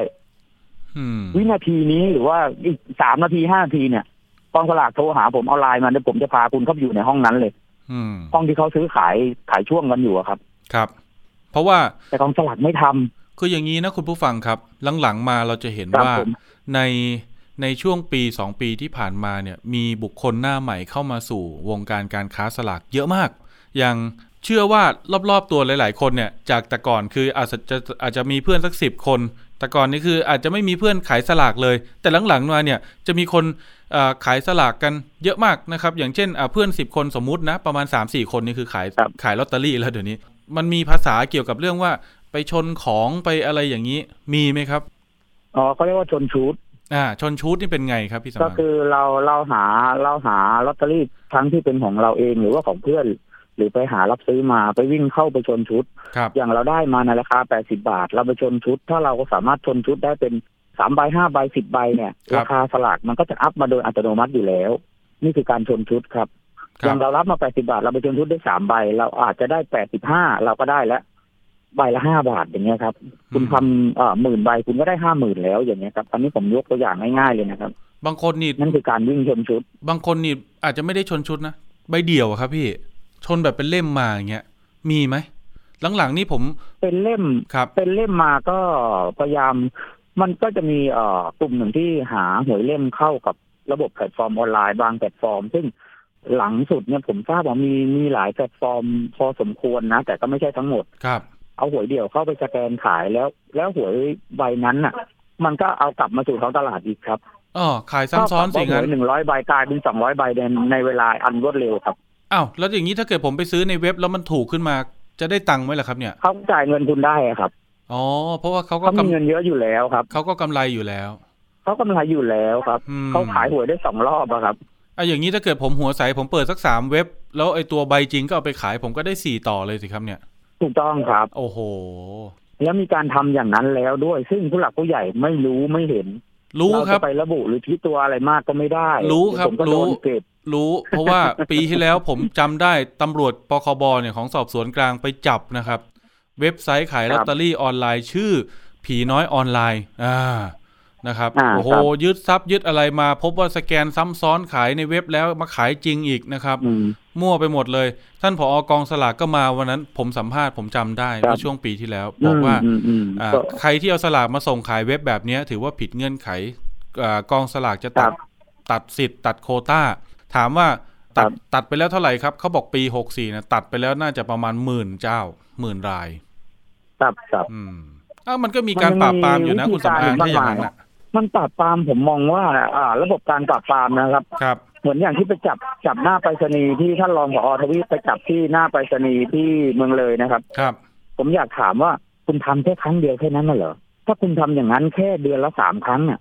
อืมวินาทีนี้หรือว่าอีกสามนาทีห้านาทีเนี่ยกองสลากโทรหาผมเอาไลน์มาเดี๋ยวผมจะพาคุณเข้าไปอยู่ในห้องนั้นเลยอืมห้องที่เขาซื้อขายขายช่วงกันอยู่อะครับ ครับ เพราะว่าแต่กองสลากไม่ทำคืออย่างนี้นะคุณผู้ฟังครับ หลังๆมาเราจะเห็นครับว่าผมในในช่วงปี2ปีที่ผ่านมาเนี่ย มีบุคคลหน้าใหม่เข้ามาสู่วงการการค้าสลากเยอะมาก อย่าง เชื่อว่ารอบๆตัวหลาย ๆ คนเนี่ยจากแต่ก่อนคืออาจจะอาจจะมีเพื่อนสักสิบคน แต่ก่อนนี่คืออาจจะไม่มีเพื่อนขายสลากเลย แต่หลังๆมาเนี่ยจะมีคนอ่าขายสลากกันเยอะมากนะครับ อย่างเช่นอ่าเพื่อน10คนสมมุตินะประมาณ3-4คนนี่คือขายครับขายลอตเตอรี่แล้วเดี๋ยวนี้ มันมีภาษาเกี่ยวกับเรื่องว่าไปชนของไปอะไรอย่างนี้มีไหมครับอ๋อเขาเรียกว่าชนชุดอ่า ชนชูดนี่เป็นไงครับพี่สก็มานคือเราเราหาเราหาลอตเตอรี่ทั้งที่เป็นของเราเองหรือว่าของเพื่อน หรือไปหารับซื้อมาไปวิ่งเข้าไปชนชุดครับอย่างเราได้มาในราคา 80 บาท เราไปชนชุด ถ้าเราก็สามารถชนชุดได้เป็นสามใบห้าใบสิบใบเนี่ย ราคาสลากมันก็จะอัพมาโดยอัตโนมัติอยู่แล้ว นี่คือการชนชุดครับคอรัย่าบงเรารับมา 80 บาท เราไปชนชุดได้สามใบ เราอาจจะได้ 85 เราก็ได้แล้วใบละห้าบาทอย่างเงี้ยครับ คุณทำเอ่อหมื่นใบคุณก็ได้ห้าหมื่นแล้วอย่างเงี้ยครับอันนี้ผมยกตัวอย่างง่ายๆเลยนะครับ บางคนนี่นั่นคือการวิ่งชนชุด บางคนนี่อาจจะไม่ได้ชนชุดนะใบเดี่ยวอะครับพี่ ชนแบบเป็นเล่มมาอย่างเงี้ยมีไหมหลังๆนี่ผมเป็นเล่มครับเป็นเล่มมาก็พยายาม มันก็จะมีเอ่อกลุ่มหนึ่งที่หาหวยเล่มเข้ากับระบบ platform online บางแพลตฟอร์ม ซึ่งหลังสุดเนี่ยผมทราบว่ามีมีหลายแพลตฟอร์มพอสมควรนะ แต่ก็ไม่ใช่ทั้งหมดครับ เอาหวยเดี่ยวเข้าไปสแกนขายแล้ว แล้วหวยใบนั้นน่ะ มันก็เอากลับมาสู่ท้องตลาดอีกครับอ๋อขายซ้ำซ้อนสิเท่ากับว่าหงั้วนยหนึ่งร้อยใบกลายเป็นสองร้อยใบในในเวลาอันรวดเร็วครับ อ้าวแล้วอย่างนี้ถ้าเกิดผมไปซื้อในเว็บแล้วมันถูกขึ้นมา จะได้ตังค์ไหมล่ะครับเนี่ยเขาจ่ายเงินคุณได้อะครับอ๋อเพราะว่าเขาก็เขามีกำเงินเยอะอยู่แล้วครับเขาก็กำไรอยู่แล้วเขากำไรอยู่แล้วครับอืมเขาขายหวยได้สองรอบอะครับอะอย่างนี้ถ้าเกิดผมหัวใสผมเปิดสักสามเว็บ แล้วไอ้ตัวใบจริงก็เอาไปขายผมก็ได้สี่ต่อเลยสิครับเนี่ย ถูกต้องครับ โอ้โห แล้วมีการทำอย่างนั้นแล้วด้วย ซึ่งผู้หลักผู้ใหญ่ไม่รู้ไม่เห็น รู้คเารับจะไประบุหรือที่ตัวอะไรมากก็ไม่ได้ รู้ครับผมก็โดรู้นเก็บ รู้ เพราะว่าปีที่แล้วผมจำได้ตำรวจปคบเนี่ยของสอบสวนกลางไปจับนะครับ เว็บไซต์ขายลอตเตอรี่ออนไลน์ชื่อ ผีน้อยออนไลน์ อ่านะครับอ่าโอ้โหครับยึดทรัพย์ยึดอะไรมา พบว่าสแกนซ้ำซ้อนขายในเว็บแล้วมาขายจริงอีกนะครับอืมมั่วไปหมดเลย ท่านผอกองสลากก็มาวันนั้น ผมสัมภาษณ์ผมจำได้ครับเมื่อช่วงปีที่แล้ว บอกว่าอืมอืมอ่าก็ใครที่เอาสลากมาส่งขายเว็บแบบเนี้ยถือว่าผิดเงื่อนไขอ่ากองสลากจะตัดครับตัดสิทธิ์ตัดโควต้า ถามว่าตัดครับตัดไปแล้วเท่าไหร่ครับเขาบอกปีหกสี่นะตัดไปแล้วน่าจะประมาณหมื่นเจ้าหมื่นรายครับครับอืมอ้าวมันก็มีการปราบปรามอยู่นะมันมีคุณสำอางวิธีการถ้าอย่างนั้นมากนะมายมันปราบปรามผมมองว่า อ่า ระบบการปราบปรามนะครับ ครับ เหมือนอย่างที่ไปจับจับหน้าไปรษณีย์ที่ท่านรองผอทวีปไปจับที่หน้าไปรษณีย์ที่เมืองเลยนะครับ ครับ ผมอยากถามว่าคุณทำแค่ครั้งเดียวแค่นั้นน่ะเหรอถ้าคุณทำอย่างนั้นแค่เดือนละสามครั้งเนี่ย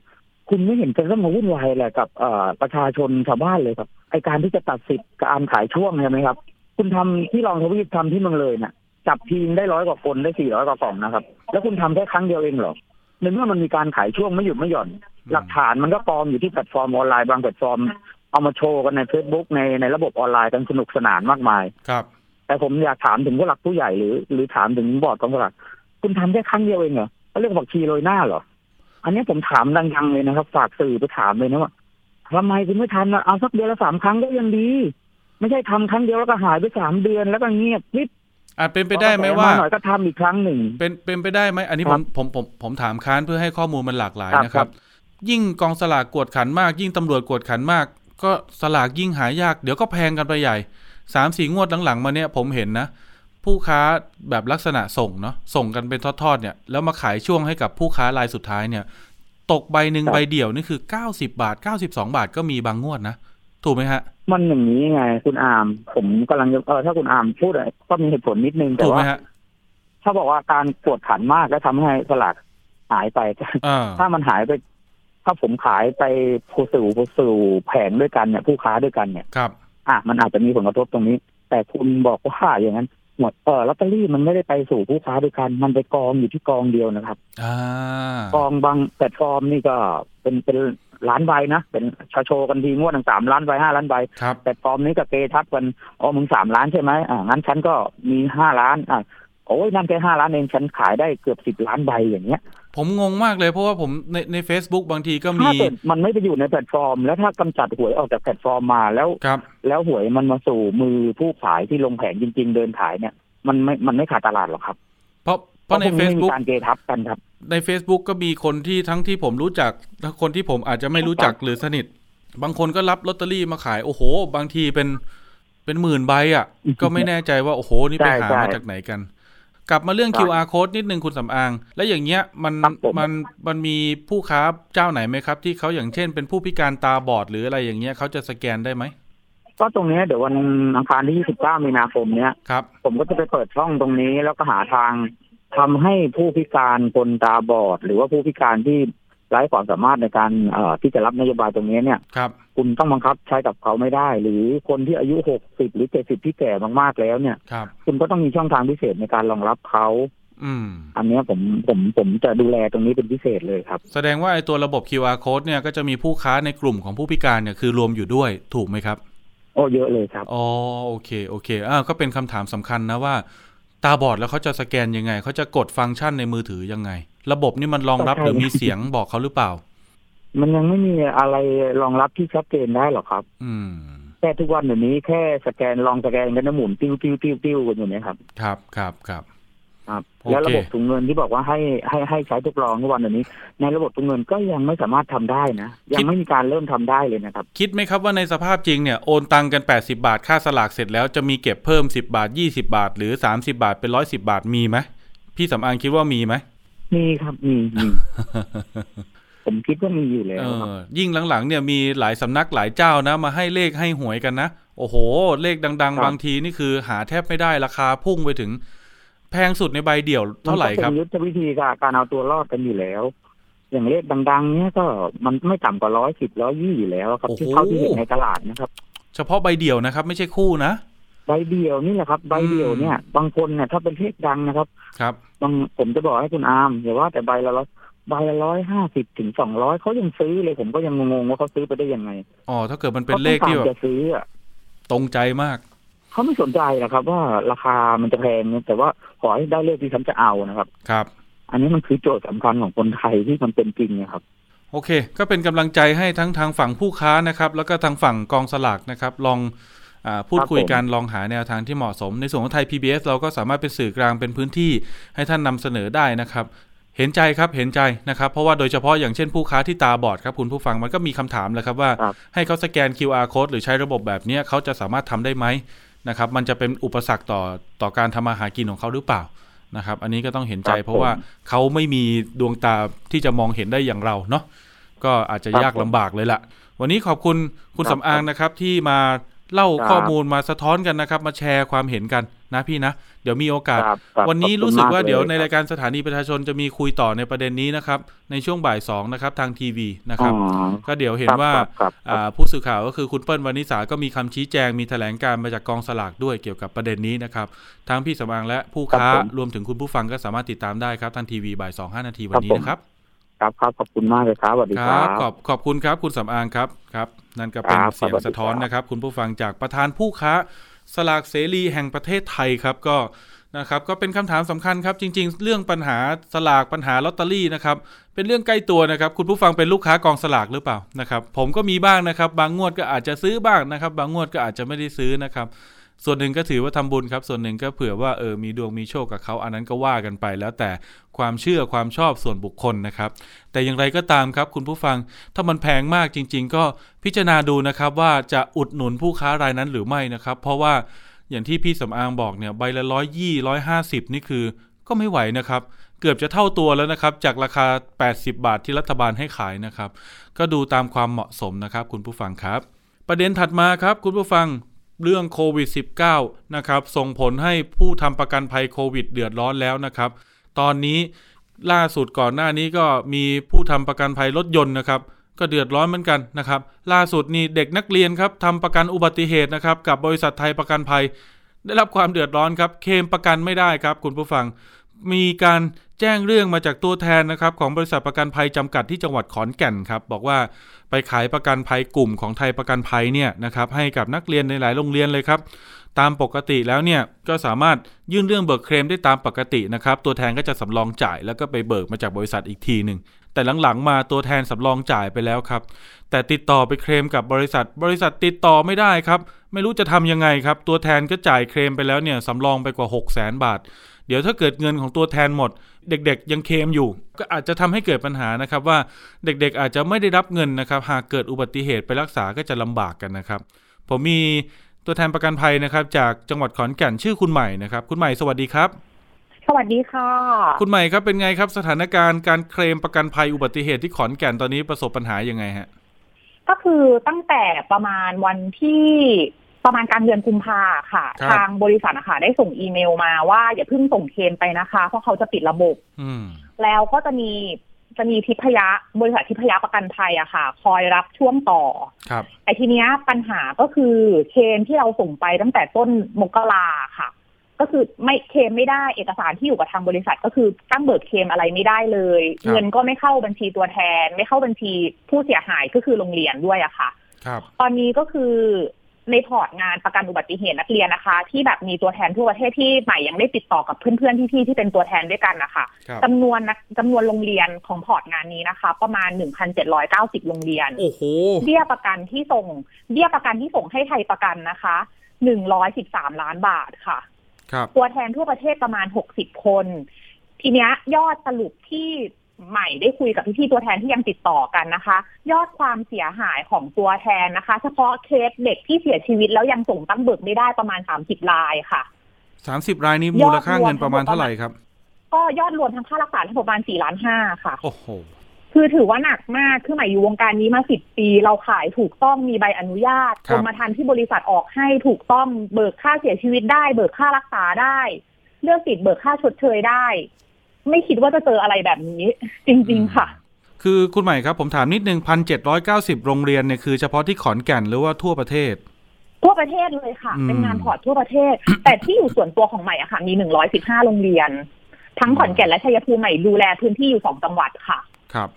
คุณไม่เห็นจะต้องมาวุ่นวายอะไรกับเอ่อประชาชนชาวบ้านเลยครับไอการที่จะตัดสิทธิ์การขายช่วงใช่ไหมครับ คุณทำที่รองทวีปทำที่เมืองเลยน่ะ จับทีมได้ร้อยกว่าคนได้สี่ร้อยกว่ากล่องนะครับ แล้วคุณทำแค่ครั้งเดียวเองเหรอในเมื่อมันมีการขายช่วงไม่หยุดไม่หย่อน หลักฐานมันก็กองอยู่ที่แพลตฟอร์มออนไลน์บางแพลตฟอร์ม เอามาโชว์กันใน Facebook ในในระบบออนไลน์กันสนุกสนานมากมายครับ แต่ผมอยากถามถึงผู้หลักผู้ใหญ่หรือ หรือถามถึงบอร์ดกองสลากคุณทำแค่ครั้งเดียวเองเหรอเขาเรียกว่าบักชีโรยหน้าเหรอ อันนี้ผมถามดังๆเลยนะครับฝากสื่อไปถามเลยนะว่าทำไมคุณไม่ทำนะเอาสักเดือนละสามครั้งก็ยังดี ไม่ใช่ทำครั้งเดียวแล้วก็หายไปสามเดือนแล้วก็เงียบนิดอาจเป็นไปได้ไหมว่าหน่อยก็ทำอีกครั้งหนึ่ง เป็นเป็นไปได้ไหมอันนี้คผรัมบผมผมผมถามค้านเพื่อให้ข้อมูลมันหลากหลายครับนะครับ ยิ่งกองสลากกวดขันมาก ยิ่งตำรวจกวดขันมาก ก็สลากยิ่งหายาก เดี๋ยวก็แพงกันไปใหญ่สามสี่งวดหลังๆมาเนี่ยผมเห็นนะ ผู้ค้าแบบลักษณะส่งเนาะส่งกันเป็นทอดๆเนี่ยแล้วมาขายช่วงให้กับผู้ค้ารายสุดท้ายเนี่ย ตกใบหนึ่งครับใบเดี่ยวนี่คือ90บาท92บาทก็มีบางงวดนะถูกไหมฮะ มันอย่างนี้ไง คุณอาม ผมกำลังจะเออถ้าคุณอามพูดอะก็มีเหตุผลนิดนึงแต่ถูกไหมว่าฮะถ้าบอกว่าการกวดขันมากแล้วทำให้สลากหายไปอ่าถ้ามันหายไป ถ้าผมขายไปผู้สู่ผู้สู่แผงด้วยกันเนี่ยผู้ค้าด้วยกันเนี่ยครับ อะมันอาจจะมีผลกระทบตรงนี้ แต่คุณบอกว่าอย่างนั้น หมดเออลอตเตอรี่มันไม่ได้ไปสู่ผู้ค้าด้วยกัน มันไปกองอยู่ที่กองเดียวนะครับอ่ากองบางแพลตฟอร์มนี่ก็เป็นเป็นล้านใบนะ เป็นชาโชว์กันทีงวดหนึ่งสามล้านใบห้าล้านใบครับแพลตฟอร์มนี้ก็เกทับกันอ๋อมึงสามล้านใช่ไหมอ่างั้นฉันก็มีห้าล้านอะโอ้ยนั่นแค่ห้าล้านเองฉันขายได้เกือบสิบล้านใบอย่างเงี้ย ผมงงมากเลยเพราะว่าผมในใน Facebook บางทีก็มีถ้าเกิดมันไม่ไปอยู่ในแพลตฟอร์ม แล้วถ้ากำจัดหวยออกจากแพลตฟอร์มมาแล้วครับ แล้วหวยมันมาสู่มือผู้ขายที่ลงแผงจริง ๆ เดินขายเนี่ย มันไม่มันไม่ขาดตลาดหรอกครับ เพราะเพราะในพวกไม่มี Facebook การเกทับกันครับ ใน Facebook ก็มีคนที่ทั้งที่ผมรู้จักและคนที่ผมอาจจะไม่รู้จักหรือสนิท บางคนก็รับลอตเตอรี่มาขายโอ้โห บางทีเป็นเป็นหมื่นใบอะ ก็ไม่แน่ใจว่าโอ้โหนี่ไปใช่หาใช่มาจากไหนกัน กลับมาเรื่องครับ QR code นิดนึงคุณสำอาง แล้วอย่างเงี้ยมันครับผมมันมันมีผู้ค้าเจ้าไหนไหมครับ ที่เขาอย่างเช่น เป็นผู้พิการตาบอดหรืออะไรอย่างเงี้ยเขาจะสแกนได้ไหมก็ตรงเนี้ยเดี๋ยววันอังคารที่ 29 มีนาคมเนี้ยครับ ผมก็จะไปเปิดช่องตรงนี้แล้วก็หาทางทำให้ผู้พิการคนตาบอด หรือว่าผู้พิการที่ไร้ความสามารถในการเอ่อที่จะรับนโยบายตรงนี้เนี่ยครับ คุณต้องบังคับใช้กับเขาไม่ได้ หรือคนที่อายุ60หรือ70ที่แก่มากๆแล้วเนี่ยครับคุณก็ต้องมีช่องทางพิเศษในการรองรับเขาอืมอันเนี้ยผมผมผมจะดูแลตรงนี้เป็นพิเศษเลยครับ แสดงว่าไอ้ตัวระบบ QR code เนี่ยก็จะมีผู้ค้าในกลุ่มของผู้พิการเนี่ยคือรวมอยู่ด้วยถูกไหมครับโอ้เยอะเลยครับอ๋อโอเคโอเคอ่าก็เป็นคำถามสำคัญนะว่า ตาบอดแล้วเขาจะสแกนยังไงเขาจะกดฟังก์ชันในมือถือยังไง ระบบนี่มันรองรับใช่หรือมีเสียงบอกเขาหรือเปล่า มันยังไม่มีอะไรรองรับที่ชัดเจนได้หรอกครับ อืมแค่ทุกวันเดี๋ยวนี้แค่สแกนลองสแกนกันนะหมุนติ้วติ้วติ้วติ้วกันอยู่เนี่ยครับ ครับครับครับครับโอเคแล้วระบบถุงเงินที่บอกว่าให้ให้ให้ใช้ทดลองทุกวันเดี๋ยวนี้ ในระบบถุงเงินก็ยังไม่สามารถทำได้นะ ยังไม่มีการเริ่มทำได้เลยนะครับ คิดไหมครับว่าในสภาพจริงเนี่ยโอนตังกัน 80 บาทค่าสลากเสร็จแล้วจะมีเก็บเพิ่ม 10 บาท 20 บาท หรือ 30 บาทเป็น110บาทมีไหมพี่สำอางคิดว่ามีไหมมีครับมีมี ผมคิดว่ามีอยู่แล้เอวครับอยิ่งหลังๆเนี่ยมีหลายสำนักหลายเจ้านะ มาให้เลขให้หวยกันนะ โอ้โห เลขดัง ๆ บางทีนี่คือหาแทบไม่ได้ราคาพุ่งไปถึง แพงสุดในใบเดี่ยวเท่าไหร่ครับมันก็เป็นยุทธวิธีการการเอาตัวรอดกันอยู่แล้ว อย่างเลขดัง ๆ เนี้ยก็มันไม่ต่ำกว่าร้อยสิบร้อยยี่อยู่แล้วครับโอ้โหที่เขาที่เห็นในตลาดนะครับ เฉพาะใบเดี่ยวนะครับ ไม่ใช่คู่นะใบเดียวนี่แหละครับใบเดียวเนี่ย บางคนเนี่ยถ้าเป็นเลขดังนะครับ ครับ บางผมจะบอกให้คุณอามอย่าว่าแต่ใบละร้อย ใบละร้อยห้าสิบถึงสองร้อยเขายังซื้อเลยผมก็ยังงงๆว่าเขาซื้อไปได้ยังไงอ๋อถ้าเกิดมันเป็นเลขที่ขาแบต้องการบจะซื้ออะตรงใจมากเขาไม่สนใจหรอกครับ ว่าราคามันจะแพงแต่ว่าขอให้ได้เลขที่ฉันจะเอานะครับ ครับ อันนี้มันคือโจทย์สำคัญของคนไทยที่มันเป็นจริงนะครับโอเค ก็เป็นกำลังใจให้ทั้งทางฝั่งผู้ค้านะครับ แล้วก็ทางฝั่งกองสลากนะครับ ลองอาพูดคุยกัน ลองหาแนวทางที่เหมาะสม ในส่วนของไทย PBS เราก็สามารถเป็นสื่อกลางเป็นพื้นที่ให้ท่านนำเสนอได้นะครับ เห็นใจครับเห็นใจนะครับ เพราะว่าโดยเฉพาะอย่างเช่นผู้ค้าที่ตาบอดครับคุณผู้ฟังมันก็มีคำถามเลยครับว่าครับให้เขาสแกน QR code หรือใช้ระบบแบบเนี้ยเขาจะสามารถทำได้ไหมนะครับ มันจะเป็นอุปสรรคต่อต่อการทำมาหากินของเขาหรือเปล่านะครับ อันนี้ก็ต้องเห็นใจครับเพราะว่าผมเขาไม่มีดวงตาที่จะมองเห็นได้อย่างเราเนาะก็อาจจะครับยากลำบากเลยล่ะ วันนี้ขอบคุณคุณครับสำอางนะครับที่มา เล่าครับข้อมูลมาสะท้อนกันนะครับ มาแชร์ความเห็นกันนะพี่นะ เดี๋ยวมีโอกาสครับครับวันนี้ขอบคุณรู้สึกว่าากลเดี๋ยวในคบรายการสถานีประชาชนจะมีคุยต่อในประเด็นนี้นะครับ ในช่วงบ่ายสองนะครับทางทีวีนะครับอ๋อก็เดี๋ยวเห็นว่าครับครับครับอ่าผู้สื่อข่าวก็คือคุณเปิ้ลวานิสาก็มีคำชี้แจงมีแถลงการมาจากกองสลากด้วยเกี่ยวกับประเด็นนี้นะครับทั้งพี่สำอางและผู้ค้าครับผมรวมถึงคุณผู้ฟังก็สามารถติดตามได้ครับทางทีวีบ่ายสองห้านาทีวันนี้ครับผมนะครับ ครับครับขอบคุณมากเลยครับสวัสดีคครัรับบขอบขอบคุณครับคุณสำอางครับครับ นั่นก็เป็นครับเสียงสวัสดีสะท้อนครับนะครับ คุณผู้ฟังจากประธานผู้ค้า สลากเสรีแห่งประเทศไทยครับก็นะครับก็เป็นคำถามสำคัญครับ จริง ๆ เรื่องปัญหาสลากปัญหาลอตเตอรี่นะครับเป็นเรื่องใกล้ตัวนะครับ คุณผู้ฟังเป็นลูกค้ากองสลากหรือเปล่านะครับ ผมก็มีบ้างนะครับ บางงวดก็อาจจะซื้อบ้างนะครับ บางงวดก็อาจจะไม่ได้ซื้อนะครับ ส่วนหนึ่งก็ถือว่าทำบุญครับ ส่วนหนึ่งก็เผื่อว่าเออมีดวงมีโชคกับเขาอันนั้นก็ว่ากันไป แล้วแต่ความเชื่อความชอบส่วนบุคคลนะครับ แต่อย่างไรก็ตามครับคุณผู้ฟังถ้ามันแพงมากจริง ๆ ก็พิจารณาดูนะครับว่าจะอุดหนุนผู้ค้ารายนั้นหรือไม่นะครับ เพราะว่าอย่างที่พี่สำอางบอกเนี่ยใบละร้อยยี่ร้อยห้าสิบนี่คือก็ไม่ไหวนะครับ เกือบจะเท่าตัวแล้วนะครับ จากราคา 80 บาทที่รัฐบาลให้ขายนะครับ ก็ดูตามความเหมาะสมนะครับ คุณผู้ฟังครับ ประเด็นถัดมาครับ คุณผู้ฟัง เรื่องโควิด -19 นะครับ ส่งผลให้ผู้ทำประกันภัยโควิด เดือดร้อนแล้วนะครับ ตอนนี้ล่าสุดก่อนหน้านี้ก็มีผู้ทำประกันภัยรถยนต์นะครับ ก็เดือดร้อนเหมือนกันนะครับ ล่าสุดนี่เด็กนักเรียนครับทำประกันอุบัติเหตุนะครับ กับบริษัทไทยประกันภัย ได้รับความเดือดร้อนครับ เคลมประกันไม่ได้ครับ คุณผู้ฟัง มีการแจ้งเรื่องมาจากตัวแทนนะครับของบริษัทประกันภัยจำกัดที่จังหวัดขอนแก่นครับบอกว่าไปขายประกันภัยกลุ่มของไทยประกันภัยเนี่ยนะครับให้กับนักเรียนในหลายโรงเรียนเลยครับตามปกติแล้วเนี่ยก็สามารถยื่นเรื่องเบิกเคลมได้ตามปกตินะครับตัวแทนก็จะสำรองจ่ายแล้วก็ไปเบิกมาจากบริษัทอีกทีหนึ่งแต่หลังๆมาตัวแทนสำรองจ่ายไปแล้วครับ แต่ติดต่อไปเคลมกับบริษัท บริษัทติดต่อไม่ได้ครับ ไม่รู้จะทำยังไงครับ ตัวแทนก็จ่ายเคลมไปแล้วเนี่ยสำรองไปกว่า 6 0 0 0 0 0 บาท เดี๋ยวถ้าเกิดเงินของตัวแทนหมด เด็กๆ ยังเคลมอยู่ ก็อาจจะทำให้เกิดปัญหานะครับว่าเด็กๆอาจจะไม่ได้รับเงินนะครับ หากเกิดอุบัติเหตุไปรักษาก็จะลำบากกันนะครับ ผมมีตัวแทนประกันภัยนะครับ จากจังหวัดขอนแก่นชื่อคุณใหม่นะครับ คุณใหม่สวัสดีครับ สวัสดีค่ะ คุณใหม่ครับเป็นไงครับ สถานการณ์การเคลมประกันภัยอุบัติเหตุที่ขอนแก่นตอนนี้ประสบปัญหายังไงฮะก็คือตั้งแต่ประมาณวันที่ ประมาณกลางเดือนกุมภาค่ะครับทางบริษัทนะคะได้ส่งอีเมลมาว่าอย่าเพิ่งส่งเคลมไปนะคะ เพราะเขาจะปิดระบบอืมแล้วก็จะมีจะมีทิพยะบริษัททิพยะประกันภัยอะค่ะ คอยรับช่วงต่อ ครับแต่ทีเนี้ยปัญหาก็คือเคลมที่เราส่งไปตั้งแต่ต้นมกราค่ะ ก็คือไม่เคลมไม่ได้เอกสารที่อยู่กับทางบริษัทก็คือตั้งเบิกเคลมอะไรไม่ได้เลยครับเงินก็ไม่เข้าบัญชีตัวแทน ไม่เข้าบัญชีผู้เสียหายก็คือโรงเรียนด้วยอะค่ะ ครับ ตอนนี้ก็คือ ใน port งานประกันอุบัติเหตุนักเรียนนะคะ ที่แบบมีตัวแทนทั่วประเทศที่ใหม่ยังได้ติดต่อกับเพื่อนๆพี่ๆที่เป็นตัวแทนด้วยกันนะคะครับจำนวนนักจำนวนโรงเรียนของ port งานนี้นะคะ ประมาณ 1,790 โรงเรียนโอ้โหเบี้ยประกันที่ส่งเบี้ยประกันที่ส่งให้ไทยประกันนะคะ113 ล้านบาทค่ะครับตัวแทนทั่วประเทศประมาณ 60 คน ทีเนี้ยยอดสรุปที่ ใหม่ได้คุยกับพี่ๆตัวแทนที่ยังติดต่อกันนะคะ ยอดความเสียหายของตัวแทนนะคะ เฉพาะเคสเด็กที่เสียชีวิตแล้วยังส่งตั้งเบิกไม่ได้ประมาณ30รายค่ะสามสิบรายนี้มูลค่าเงินประมาณเท่าไหร่ครับ ก็ยอดรวมทั้งค่ารักษาทั้งหมดประมาณ4ล้านห้าค่ะ โอ้โหคือถือว่าหนักมากคือใหม่อยู่วงการนี้มาสิบปี เราขายถูกต้องมีใบอนุญาตคกรับรมธรรม์ที่บริษัทออกให้ถูกต้องเบิกค่าเสียชีวิตได้ เบิกค่ารักษาได้เรื่องติดเบิกค่าชดเชยได้ ไม่คิดว่าจะเจออะไรแบบนี้ จริง ๆ ค่ะ คือคุณใหม่ครับ ผมถามนิดนึงพันเจ็ดร้อยเก้าสิบโรงเรียนเนี่ยคือเฉพาะที่ขอนแก่นหรือว่าทั่วประเทศ ทั่วประเทศเลยค่ะอืมเป็นงาน port ทั่วประเทศ แต่ที่อยู่ส่วนตัวของใหม่อะค่ะ มีหนึ่งร้อยสิบห้าโรงเรียน ทั้งขอนแก่นและชัยภูมิใหม่ดูแลพื้นที่อยู่สองจังหวัดค่ะ ครับ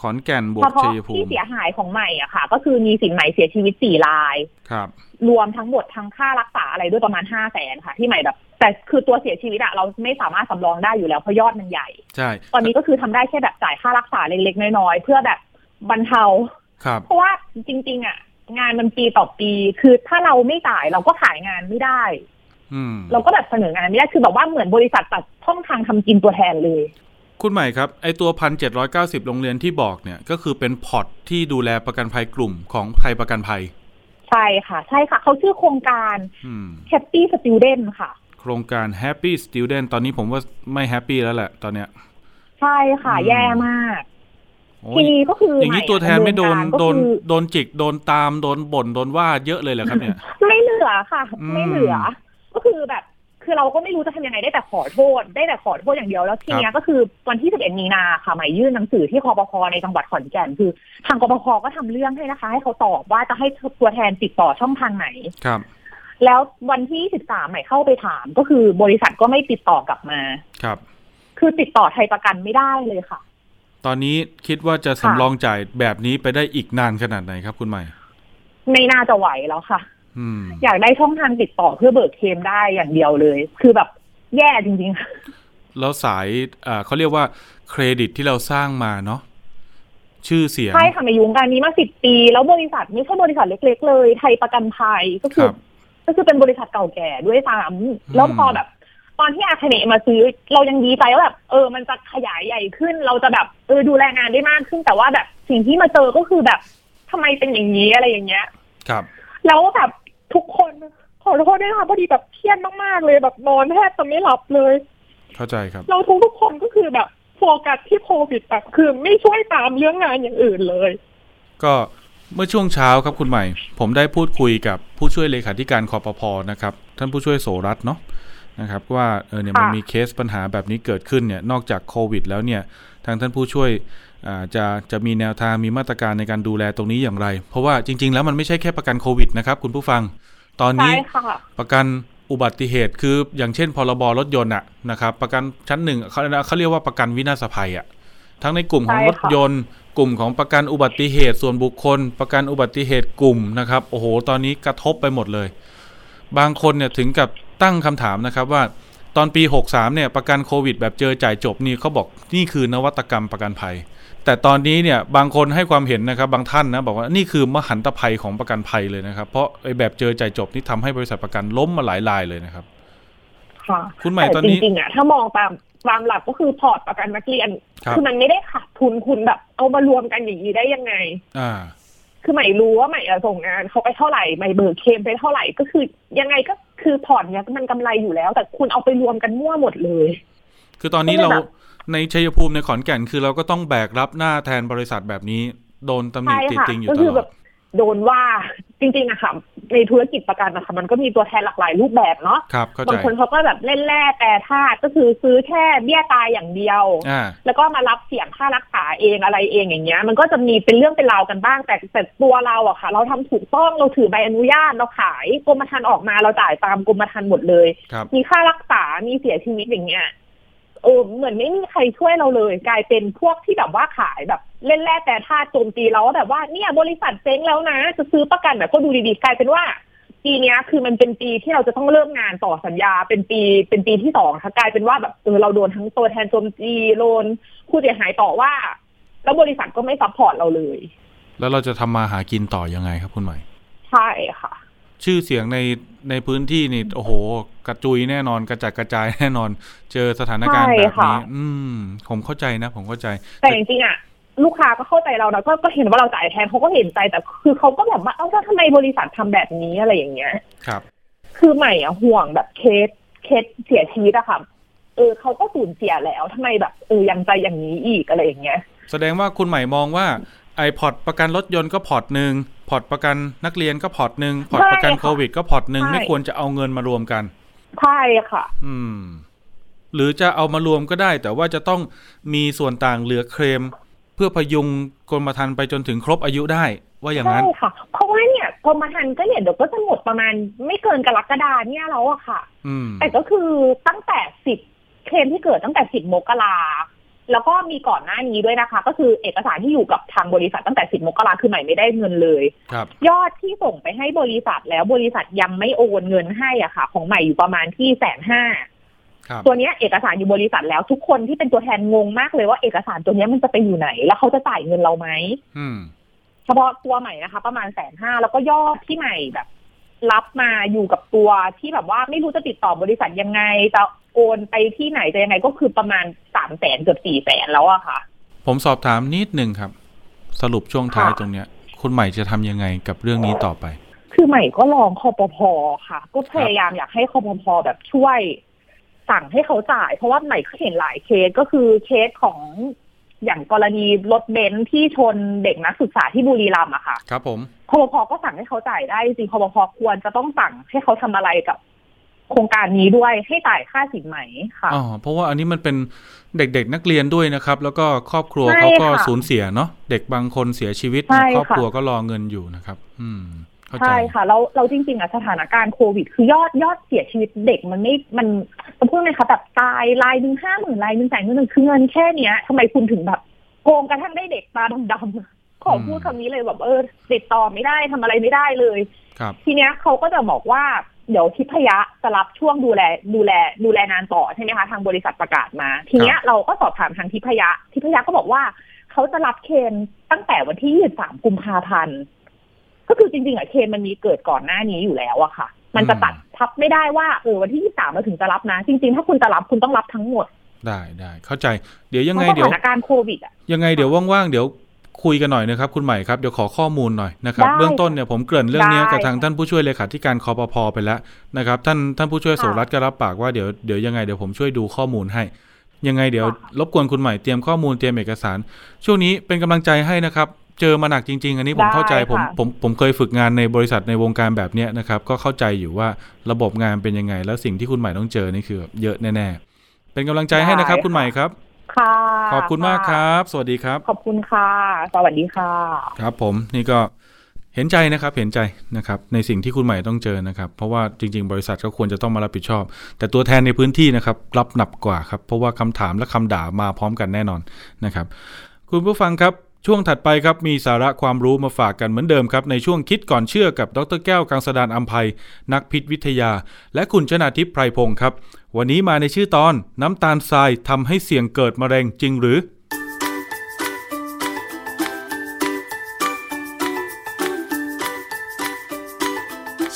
ขอนแก่นบวเฉกพาะชัยภูที่มิเสียหายของใหม่อะค่ะ ก็คือมีสินใหม่เสียชีวิตสี่ราย ครับ รวมทั้งหมดทั้งค่ารักษาอะไรด้วยประมาณห้าแสนค่ะ ที่ใหม่แบบ แต่คือตัวเสียชีวิตอะเราไม่สามารถสำรองได้อยู่แล้วเพราะยอดมันใหญ่ ใช่ ตอนนี้ก็คือทำได้แค่แบบจ่ายค่ารักษาเล็กๆน้อยๆเพื่อแบบบรรเทา ครับ เพราะว่าจริง ๆอะงานมันปีต่อปี คือถ้าเราไม่จ่ายเราก็ขายงานไม่ได้ อืม เราก็แบบเสนองานไม่ได้คือแบบว่าเหมือนบริษัทตัดช่องทางทำกินตัวแทนเลย คุณใหม่ครับ ไอ้ตัวพันเจ็ดร้อยเก้าสิบโรงเรียนที่บอกเนี่ย ก็คือเป็น port ที่ดูแลประกันภัยกลุ่มของไทยประกันภัย ใช่ค่ะ ใช่ค่ะ เขาชื่อโครงการอืม Happy Student ค่ะ โครงการ Happy Student ตอนนี้ผมว่าไม่ happy แล้วแหละตอนเนี้ย ใช่ค่ะอืมแย่มากโอ้ทียนี้ก็คือออย่างนี้ตัวแทนไม่โดนก็โดนคือโดนจิกโดนตามโดนบ่นโดนว่าเยอะเลยเหรอครับเนี่ย ไม่เหลือค่ะอืมไม่เหลือ ก็คือแบบคือเราก็ไม่รู้จะทำยังไงได้แต่ขอโทษ ได้แต่ขอโทษอย่างเดียวแล้วทีเนี้ยก็คือวันที่ 11 มีนาค่ะหมายยื่นหนังสือที่คอปพในจังหวัดขอนแก่นคือ ทางคอปพก็ทำเรื่องให้นะคะ ให้เขาตอบว่าจะให้ตัวแทนติดต่อช่องทางไหนครับ แล้ววันที่13ใหม่เข้าไปถามก็คือบริษัทก็ไม่ติดต่อกลับมา ครับ คือติดต่อไทยประกันไม่ได้เลยค่ะ ตอนนี้คิดว่าจะสำรองจ่ายแบบนี้ไปได้อีกนานขนาดไหนครับคุณใหม่ ไม่น่าจะไหวแล้วค่ะอืมอยากได้ช่องทางติดต่อเพื่อเบิกเคลมได้อย่างเดียวเลย คือแบบแย่จริงๆ แล้วสายอ่าเขาเรียกว่าเครดิตที่เราสร้างมาเนาะชื่อเสียง ใช่ค่ะมาอยู่วงการนี้มาสิบปี แล้วบริษัทไม่ใช่บริษัทเล็ก ๆ เลย ไทยประกันภัยก็คคือรับ ก็คือเป็นบริษัทเก่าแก่ด้วยซ้ำแล้วพอแบบ ตอนที่อาคเนมาซื้อ เรายังดีใจว่าแบบเออ มันจะขยายใหญ่ขึ้น เราจะแบบเออดูแลงานได้มากขึ้นแต่ว่าแบบสิ่งที่มาเจอก็คือแบบทำไมเป็นอย่างนี้อะไรอย่างเงี้ย ครับ แล้วแบบทุกคนขอโทษด้วยค่ะพอดีแบบเครียดมากๆเลยแบบนอนแทบจะไม่หลับเลย เข้าใจครับ เราทุกทุกๆคนก็คือแบบโฟกัสที่โควิดแบบคือไม่ช่วยตามเรื่องงานอย่างอื่นเลย ก็ เมื่อช่วงเช้าครับคุณใหม่ ผมได้พูดคุยกับผู้ช่วยเลขาธิการคอปพนะครับ ท่านผู้ช่วยโสรัตน์เนาะนะครับว่าเออเนี่ยมันค่ะมีเคสปัญหาแบบนี้เกิดขึ้นเนี่ยนอกจากโควิด แล้วเนี่ยทางท่านผู้ช่วยอ่าจะจะมีแนวทางมีมาตรการในการดูแลตรงนี้อย่างไร เพราะว่าจริง ๆ แล้วมันไม่ใช่แค่ประกันโควิดนะครับคุณผู้ฟังตอนนี้ใช่ค่ะประกันอุบัติเหตุคืออย่างเช่นพรบรถยนต์อะนะครับประกันชั้นหนึ่งเขาเขาเรียกว่าประกันวินาศภัยอะ ทั้งในกลุ่มของใช่รค่ะถยนต์ กลุ่มของประกันอุบัติเหตุส่วนบุคคล ประกันอุบัติเหตุกลุ่มนะครับโอ้โห ตอนนี้กระทบไปหมดเลย บางคนเนี่ยถึงกับตั้งคำถามนะครับว่าตอนปี 63 เนี่ยประกันโควิด แบบเจอจ่ายจบนี่เขาบอกนี่คือนวัตกรรมประกันภัย แต่ตอนนี้เนี่ยบางคนให้ความเห็นนะครับ บางท่านนะบอกว่านี่คือมหันตภัยของประกันภัยเลยนะครับ เพราะไอ้แบบเจอใจายจบนี่ทำให้บริษัทประกันล้มมาหลายรายเลยนะครับ ค่ะ คุณใหม่ตอนนี้จริงๆอะถ้ามองตาม ตามหลักก็คือพอร์ตประกันนักเรียนครับอมันไม่ได้ขาดทุนคุณแบบ เอามารวมกันอย่างนี้ได้ยังไง อ่า คือใหม่รู้ว่าใหม่อะส่งงานเขาไปเท่าไหร่ใหม่เบิกเคลมไปเท่าไหร่ก็คือยังไงก็คือพอร์ตเนี้ยมันกำไรอยู่แล้ว แต่คุณเอาไปรวมกันมั่วหมดเลย คือตอนนี้ก็เราเลยแบบในชัยภูมิในขอนแก่นคือเราก็ต้องแบกรับหน้าแทนบริษัทแบบนี้ โดนตำหนิใช่ติดค่ะติงอยู่ก็ตคือลแบอดบโดนว่า จริงๆอะค่ะในธุรกิจประกันนะคะมันก็มีตัวแทนหลากหลายรูปแบบเนาะครับเข้าใจบางคนเขาก็แบบเล่นแร่แต่ธาตุก็คือซื้อแค่เบี้ยตายอย่างเดียวอ่าแล้วก็มารับเสี่ยงค่ารักษาเองอะไรเองอย่างเงี้ย มันก็จะมีเป็นเรื่องเป็นราวกันบ้างแต่แต่ตัวเราอะค่ะ เราทำถูกต้องเราถือใบอนุญาตเราขายกรมธรรม์ออกมาเราจ่ายตามกรมธรรม์หมดเลยครับมีค่ารักษามีเสียชีวิตอย่างเงี้ย เออเหมือนไม่มีใครช่วยเราเลย กลายเป็นพวกที่แบบว่าขายแบบ เล่นแร่แปรธาตุโจมตีเราว่าแบบว่าเนี่ยบริษัทเจ๊งแล้วนะ จะซื้อประกันแบบก็ดูดีๆกลายเป็นว่าปีเนี้ยคือมันเป็นปีที่เราจะต้องเริ่มงานต่อสัญญาเป็นปีเป็นปีที่สองค่ะกลายเป็นว่าแบบเออเราโดนทั้งตัวแทนโจมตีโดนผู้เสียหายต่อว่า แล้วบริษัทก็ไม่ support เราเลย แล้วเราจะทำมาหากินต่อยังไงครับคุณใหม่ ใช่ค่ะ ชื่อเสียงในในพื้นที่นี่โอ้โห กระจุยแน่นอนกระจัดกระจายแน่นอน เจอสถานการณ์ใช่แบบค่ะนี้อืม ผมเข้าใจนะ ผมเข้าใจ แต่จริงๆอะลูกค้าก็เข้าใจเรานะก็ก็เห็นว่าเราจ่ายแทนเขาก็เห็นใจแต่คือเขาก็แบบว่าเอ้าแล้วทำไมบริษัททำแบบนี้อะไรอย่างเงี้ย ครับ คือใหม่อะห่วงแบบเคสเคสเสียชีวิตอะค่ะเออเขาก็สูญเสียแล้วทำไมแบบเออยังใจอย่างนี้อีกอะไรอย่างเงี้ย แสดงว่าคุณใหม่มองว่าไอ้พอร์ตประกันรถยนต์ก็พอร์ตหนึ่ง พอร์ตประกันนักเรียนก็พอร์ตหนึ่งพอร์ตประกันใช่ค่ะโควิด ก็พอร์ตหนึ่งใช่ไม่ควรจะเอาเงินมารวมกันใช่ค่ะ อืม หรือจะเอามารวมก็ได้ แต่ว่าจะต้องมีส่วนต่างเหลือเคลมเพื่อพยุงกรมธรรม์ไปจนถึงครบอายุได้ว่าอย่างนั้นใช่ค่ะ เพราะว่าเนี่ยกรมธรรม์ก็เนี่ยเดี๋ยวก็จะหมดประมาณไม่เกินกรกฎาเนี่ยแล้วอะค่ะอืมแต่ก็คือตั้งแต่สิบเคลมที่เกิดตั้งแต่สิบมกรา แล้วก็มีก่อนหน้านี้ด้วยนะคะ ก็คือเอกสารที่อยู่กับทางบริษัทตั้งแต่สิบมกราคือใหม่ไม่ได้เงินเลยครับยอดที่ส่งไปให้บริษัทแล้วบริษัทยังไม่โอนเงินให้อะค่ะ ของใหม่อยู่ประมาณที่แสนห้าครับตัวเนี้ยเอกสารอยู่บริษัทแล้วทุกคนที่เป็นตัวแทนงงมากเลยว่าเอกสารตัวเนี้ยมันจะไปอยู่ไหน แล้วเขาจะจ่ายเงินเราไหมอืมเฉพาะตัวใหม่นะคะ ประมาณแสนห้าแล้วก็ยอดที่ใหม่แบบ รับมาอยู่กับตัวที่แบบว่าไม่รู้จะติดต่อบริษัทยังไงจะ โอนไปที่ไหนจะยังไงก็คือประมาณสามแสนเกือบสี่แสนแล้วอะค่ะ ผมสอบถามนิดหนึ่งครับ สรุปช่วงท้ายค่ะตรงเนี้ย คุณใหม่จะทำยังไงกับเรื่องนี้ต่อไป คือใหม่ก็ลองคอปพอค่ะ ก็พยายามอยากให้คอปพอแบบช่วยสั่งให้เขาจ่าย เพราะว่าใหม่ก็เห็นหลายเคสก็คือเคสของอย่างกรณีรถเบนซ์ที่ชนเด็กนักศึกษาที่บุรีรัมย์อะค่ะ ครับผมคอปพอก็สั่งให้เขาจ่ายได้จริงๆคอปพอควรจะต้องสั่งให้เขาทำอะไรกับ โครงการนี้ด้วยให้จ่ายค่าสินไหมค่ะอ๋อเพราะว่าอันนี้มันเป็นเด็กๆนักเรียนด้วยนะครับ แล้วก็ครอบครัวใช่เขาก็ค่ะสูญเสียเนาะเด็กบางคนเสียชีวิตใช่ครอบค่ะครัวก็รอเงินอยู่นะครับ อืมเข้าใจใช่ค่ะแล้วเราจริงๆอะสถานการณ์โควิด คือยอดยอดเสียชีวิตเด็กมันไม่มันมันพูดไหมคะแบบตายรายหนึ่งห้าหมื่นรายหนึ่งแสนหนึ่งคือเงินแค่เนี้ยทำไมคุณถึงแบบโกงกระทั่งได้เด็กตาดำๆขอพูดคำนี้เลยแบบเออติดต่อไม่ได้ทำอะไรไม่ได้เลย ครับ ทีเนี้ยเขาก็จะบอกว่า เดี๋ยวทิพยะจะรับช่วงดูแลดูแลดูแลงานต่อใช่ไหมคะทางบริษัทประกาศมา ทีเนี้ยเราก็สอบถามทางทิพยะ ทิพยะก็บอกว่าเขาจะรับเคนตั้งแต่วันที่ 23 กุมภาพันธ์ก็คือจริงๆอะเคนมันมีเกิดก่อนหน้านี้อยู่แล้วอะค่ะ มันจะตัดทับไม่ได้ว่าเออวันที่ 23เราถึงจะรับนะ จริง ๆ ถ้าคุณจะรับคุณต้องรับทั้งหมดได้ได้เข้าใจ เดี๋ยวยังไงเพราะเดี๋ยวสถานการณ์โควิดอะยังไงเดี๋ยวว่างๆเดี๋ยว คุยกันหน่อยนะครับคุณใหม่ครับเดี๋ยวขอข้อมูลหน่อยนะครับได้เบื้องต้นเนี่ยผมเกริ่นเรื่องเนี้ยได้กับทางท่านผู้ช่วยเลขาธิการคอปพไปแล้วนะครับท่านท่านผู้ช่วยค่ะโสรัตน์ก็รับปากว่าเดี๋ยวเดี๋ยวยังไงเดี๋ยวผมช่วยดูข้อมูลให้ ยังไงเดี๋ยวค่ะรบกวนคุณใหม่เตรียมข้อมูลเตรียมเอกสาร ช่วงนี้เป็นกำลังใจให้นะครับเจอมาหนักจริง ๆ อันนี้ผมได้เข้าใจผมค่ะผมผมเคยฝึกงานในบริษัทในวงการแบบเนี้ยนะครับก็เข้าใจอยู่ว่าระบบงานเป็นยังไง แล้วสิ่งที่คุณใหม่ต้องเจอนี่คือแบบเยอะแน่ๆเป็นกำลังใจให้นะครับคุณใหม่ครับ ค่ะ ขอบคุณมากครับ สวัสดีครับ ขอบคุณค่ะ สวัสดีค่ะ ครับผมนี่ก็เห็นใจนะครับเห็นใจนะครับในสิ่งที่คุณใหม่ต้องเจอนะครับ เพราะว่าจริง ๆ บริษัทก็ควรจะต้องมารับผิดชอบ แต่ตัวแทนในพื้นที่นะครับรับหนักกว่าครับเพราะว่าคำถามและคำด่ามาพร้อมกันแน่นอนนะครับ คุณผู้ฟังครับ ช่วงถัดไปครับมีสาระความรู้มาฝากกันเหมือนเดิมครับ ในช่วงคิดก่อนเชื่อกับดรแก้วกังสดานอำไพนักพิษวิทยา และคุณชนาทิพย์ไพรพงศ์ครับ วันนี้มาในชื่อตอนน้ำตาลทรายทำให้เสี่ยงเกิดมะเร็งจริงหรือ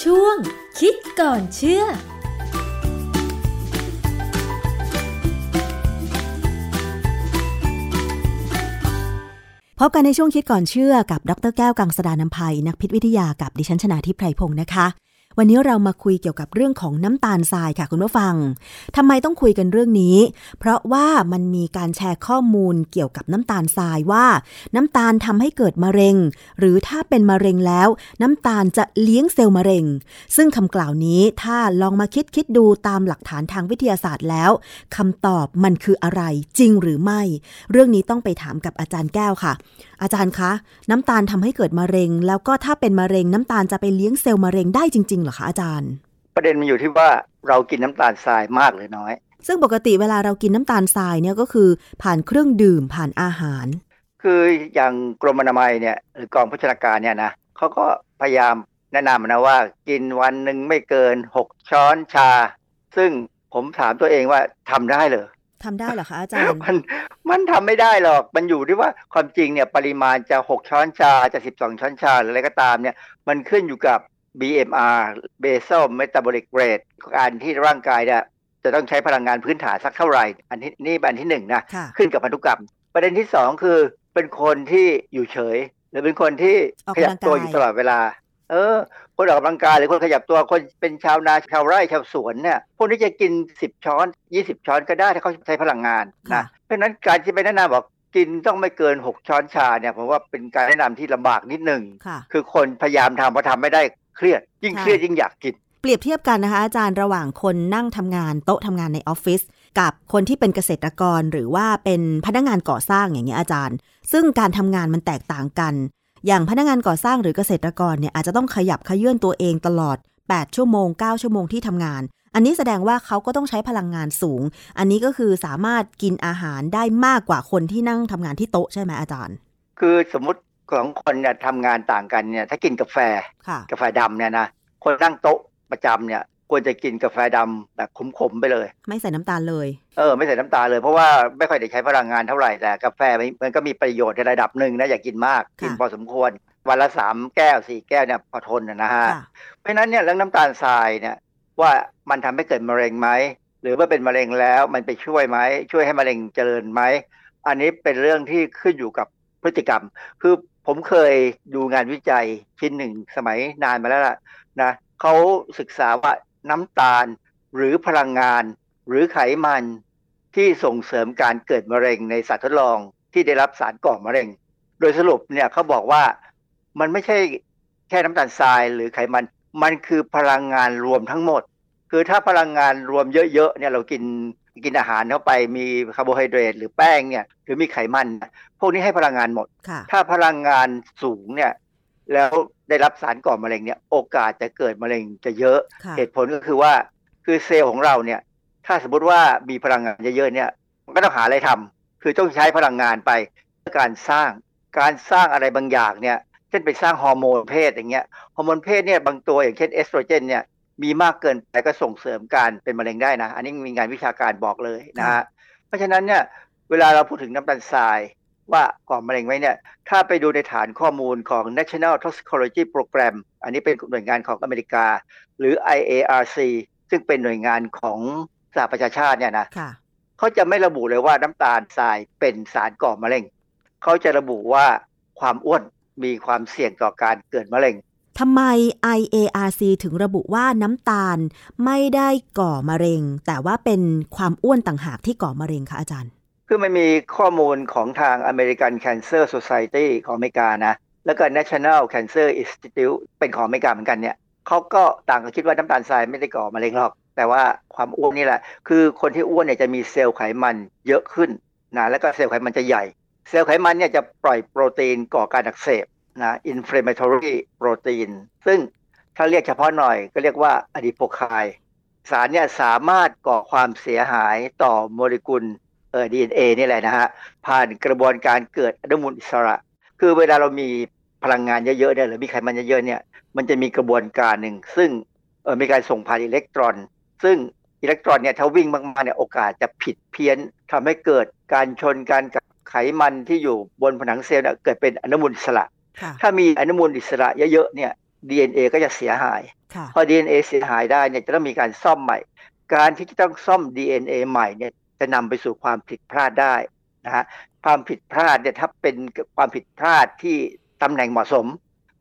ช่วงคิดก่อนเชื่อ พบกันในช่วงคิดก่อนเชื่อกับดรแก้วกังสดานนภัยนักพิษวิทยากับดิฉันชนาทิพไพรพงศ์นะคะ วันนี้เรามาคุยเกี่ยวกับเรื่องของน้ำตาลทรายค่ะคุณผู้ฟังทำไมต้องคุยกันเรื่องนี้ เพราะว่ามันมีการแชร์ข้อมูลเกี่ยวกับน้ำตาลทรายว่า น้ำตาลทำให้เกิดมะเร็ง หรือถ้าเป็นมะเร็งแล้ว น้ำตาลจะเลี้ยงเซลล์มะเร็ง ซึ่งคำกล่าวนี้ถ้าลองมาคิดคิดดูตามหลักฐานทางวิทยาศาสตร์แล้วคำตอบมันคืออะไรจริงหรือไม่ เรื่องนี้ต้องไปถามกับอาจารย์แก้วค่ะ อาจารย์คะ น้ำตาลทำให้เกิดมะเร็ง แล้วก็ถ้าเป็นมะเร็งน้ำตาลจะไปเลี้ยงเซลล์มะเร็งได้จริงเหรอคะอาจารย์ ประเด็นมันอยู่ที่ว่าเรากินน้ำตาลทรายมากหรือน้อย ซึ่งปกติเวลาเรากินน้ำตาลทรายเนี่ยก็คือผ่านเครื่องดื่มผ่านอาหาร คืออย่างกรมอนามัยเนี่ยหรือกองพัฒนาการเนี่ยนะเขาก็พยายามแนะนำนะว่ากินวันหนึ่งไม่เกินหกช้อนชา ซึ่งผมถามตัวเองว่าทำได้เหรอทำได้เหรอคะอาจารย์มันมันทำไม่ได้หรอก มันอยู่ที่ว่าความจริงเนี่ยปริมาณจะหกช้อนชาจะสิบสองช้อนชาหรืออะไรก็ตามเนี่ย มันขึ้นอยู่กับ BMR basal metabolic rate การที่ร่างกายเนี่ยจะต้องใช้พลังงานพื้นฐานสักเท่าไหร่ อันนี้นี่อันที่หนึ่งนะค่ะขึ้นกับพันธุกรรม ประเด็นที่สองคือเป็นคนที่อยู่เฉย หรือเป็นคนที่ออกขยักำลังตัวกายอยู่ตลอดเวลา เออ คนออกกำลังกายหรือคนขยับตัวคนเป็นชาวนาชาวไร่ชาวสวนเนี่ยพวกนี้จะกินสิบช้อนยี่สิบช้อนก็ได้ถ้าเขาใช้พลังงานค่ะนะเพราะฉะนั้นการที่ไปแนะนำบอกกินต้องไม่เกินหกช้อนชาเนี่ยผมว่าเป็นการแนะนำที่ลำบากนิดหนึ่งค่ะคือคนพยายามทำพอทำไม่ได้ เครียด ยิ่งค่ะเครียดยิ่งอยากกิน เปรียบเทียบกันนะคะอาจารย์ระหว่างคนนั่งทำงานโต๊ะทำงานในออฟฟิศกับคนที่เป็นเกษตรกรหรือว่าเป็นพนักงานก่อสร้างอย่างเงี้ยอาจารย์ ซึ่งการทำงานมันแตกต่างกัน อย่างพนักงานก่อสร้างหรือเกษตรกรเนี่ยอาจจะต้องขยับขยื่นตัวเองตลอด 8 ชั่วโมง 9 ชั่วโมงที่ทำงาน อันนี้แสดงว่าเขาก็ต้องใช้พลังงานสูง อันนี้ก็คือสามารถกินอาหารได้มากกว่าคนที่นั่งทำงานที่โต๊ะใช่ไหมอาจารย์ คือสมมุติ ของคนเนี่ยทำงานต่างกันเนี่ยถ้ากินกาแฟค่ะกาแฟดำเนี่ยนะคนนั่งโต๊ะประจำเนี่ยควรจะกินกาแฟดำแบบขมๆไปเลย ไม่ใส่น้ำตาลเลย เออไม่ใส่น้ำตาลเลยเพราะว่าไม่ค่อยได้ใช้พลังงานเท่าไหร่แต่กาแฟมันมันก็มีประโยชน์ในระดับหนึ่งนะอย่ากินมากค่ะกินพอสมควร วันละสามแก้วสี่แก้วเนี่ยพอทนนะนะฮะค่ะเพราะฉะนั้นเนี่ยเรื่องน้ำตาลทรายเนี่ยว่ามันทำให้เกิดมะเร็งไหมหรือว่าเป็นมะเร็งแล้วมันไปช่วยไหมช่วยให้มะเร็งเจริญไหมอันนี้เป็นเรื่องที่ขึ้นอยู่กับพฤติกรรม คือ ผมเคยดูงานวิจัยชิ้นหนึ่งสมัยนานมาแล้วล่ะนะเขาศึกษาว่าน้ำตาลหรือพลังงาน หรือไขมันที่ส่งเสริมการเกิดมะเร็งในสัตว์ทดลองที่ได้รับสารก่อมะเร็ง โดยสรุปเนี่ยเขาบอกว่ามันไม่ใช่แค่น้ำตาลทรายหรือไขมัน มันคือพลังงานรวมทั้งหมด คือถ้าพลังงานรวมเยอะๆเนี่ยเรากิน กินอาหารเข้าไปมีคาร์โบไฮเดรตหรือแป้งเนี่ยหรือมีไขมันเนี่ยพวกนี้ให้พลังงานหมดค่ะถ้าพลังงานสูงเนี่ยแล้วได้รับสารก่อมะเร็งเนี่ยโอกาสจะเกิดมะเร็งจะเยอะค่ะเหตุผลก็คือว่าคือเซลล์ของเราเนี่ยถ้าสมมติว่ามีพลังงานเยอะๆเนี่ยมันก็ต้องหาอะไรทำคือต้องใช้พลังงานไปเพื่อการสร้างการสร้างอะไรบางอย่างเนี่ยเช่นไปสร้างฮอร์โมนเพศอย่างเงี้ยฮอร์โมนเพศเนี่ยบางตัวอย่างเช่นเอสโตรเจนเนี่ย มีมากเกินไปก็ส่งเสริมการเป็นมะเร็งได้นะ อันนี้มีงานวิชาการบอกเลยนะฮะเพราะฉะนั้นเนี่ยเวลาเราพูดถึงน้ำตาลทรายว่าก่อมะเร็งไหมเนี่ย ถ้าไปดูในฐานข้อมูลของ National Toxicology Program อันนี้เป็นหน่วยงานของอเมริกา หรือ IARC ซึ่งเป็นหน่วยงานของสหประชาชาติเนี่ยนะค่ะเขาจะไม่ระบุเลยว่าน้ำตาลทรายเป็นสารก่อมะเร็ง เขาจะระบุว่าความอ้วนมีความเสี่ยงต่อการเกิดมะเร็ง ทำไม IARC ถึงระบุว่าน้ำตาลไม่ได้ก่อมะเร็ง แต่ว่าเป็นความอ้วนต่างหากที่ก่อมะเร็งคะอาจารย์ คือมันมีข้อมูลของทาง American Cancer Society ของอเมริกานะ แล้วก็ National Cancer Institute เป็นของอเมริกาเหมือนกันเนี่ยเขาก็ต่างก็คิดว่าน้ำตาลทรายไม่ได้ก่อมะเร็งหรอก แต่ว่าความอ้วนนี่แหละ คือคนที่อ้วนเนี่ยจะมีเซลล์ไขมันเยอะขึ้นนะแล้วก็เซลล์ไขมันจะใหญ่ เซลล์ไขมันเนี่ยจะปล่อยโปรตีนก่อการอักเสบ นะ inflammatory protein ซึ่งถ้าเรียกเฉพาะหน่อยก็เรียกว่าอะดิโปไคสารเนี่ยสามารถก่อความเสียหายต่อโมเลกุลเอ่อ DNA นี่แหละนะฮะ ผ่านกระบวนการเกิดอนุมูลอิสระ คือเวลาเรามีพลังงานเยอะๆเนี่ยหรือมีไขมันเยอะๆเนี่ยมันจะมีกระบวนการหนึ่ง ซึ่งเออมีการส่งผ่านอิเล็กตรอน ซึ่งอิเล็กตรอนเนี่ยถ้าวิ่งมากๆเนี่ยโอกาสจะผิดเพี้ยนทำให้เกิดการชนกันกับไขมันที่อยู่บนผนังเซลล์เนี่ยเกิดเป็นอนุมูลอิสระ ถ้ามีอนุมูลอิสระเยอะๆเนี่ย DNA ก็จะเสียหายค่ะพอ DNA เสียหายได้เนี่ยจะต้องมีการซ่อมใหม่ การที่จะต้องซ่อม DNA ใหม่เนี่ยจะนำไปสู่ความผิดพลาดได้นะฮะความผิดพลาดเนี่ยถ้าเป็นความผิดพลาดที่ตำแหน่งเหมาะสม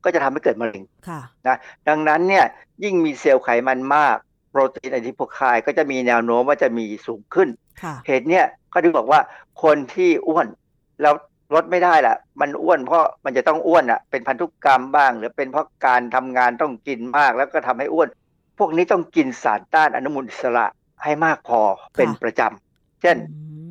ก็จะทำให้เกิดมะเร็งค่ะนะดังนั้นเนี่ยยิ่งมีเซลล์ไขมันมาก โปรตีนอะดิโพไคก็จะมีแนวโน้มว่าจะมีสูงขึ้นค่ะเหตุเนี่ยก็ถึงบอกว่าคนที่อ้วนแล้ว ลดไม่ได้ล่ะมันอ้วนเพราะมันจะต้องอ้วนอะเป็นพันธุกรรมบ้าง หรือเป็นเพราะการทำงานต้องกินมากแล้วก็ทำให้อ้วน พวกนี้ต้องกินสารต้านอนุมูลอิสระให้มากพอเป็นประจำเช่น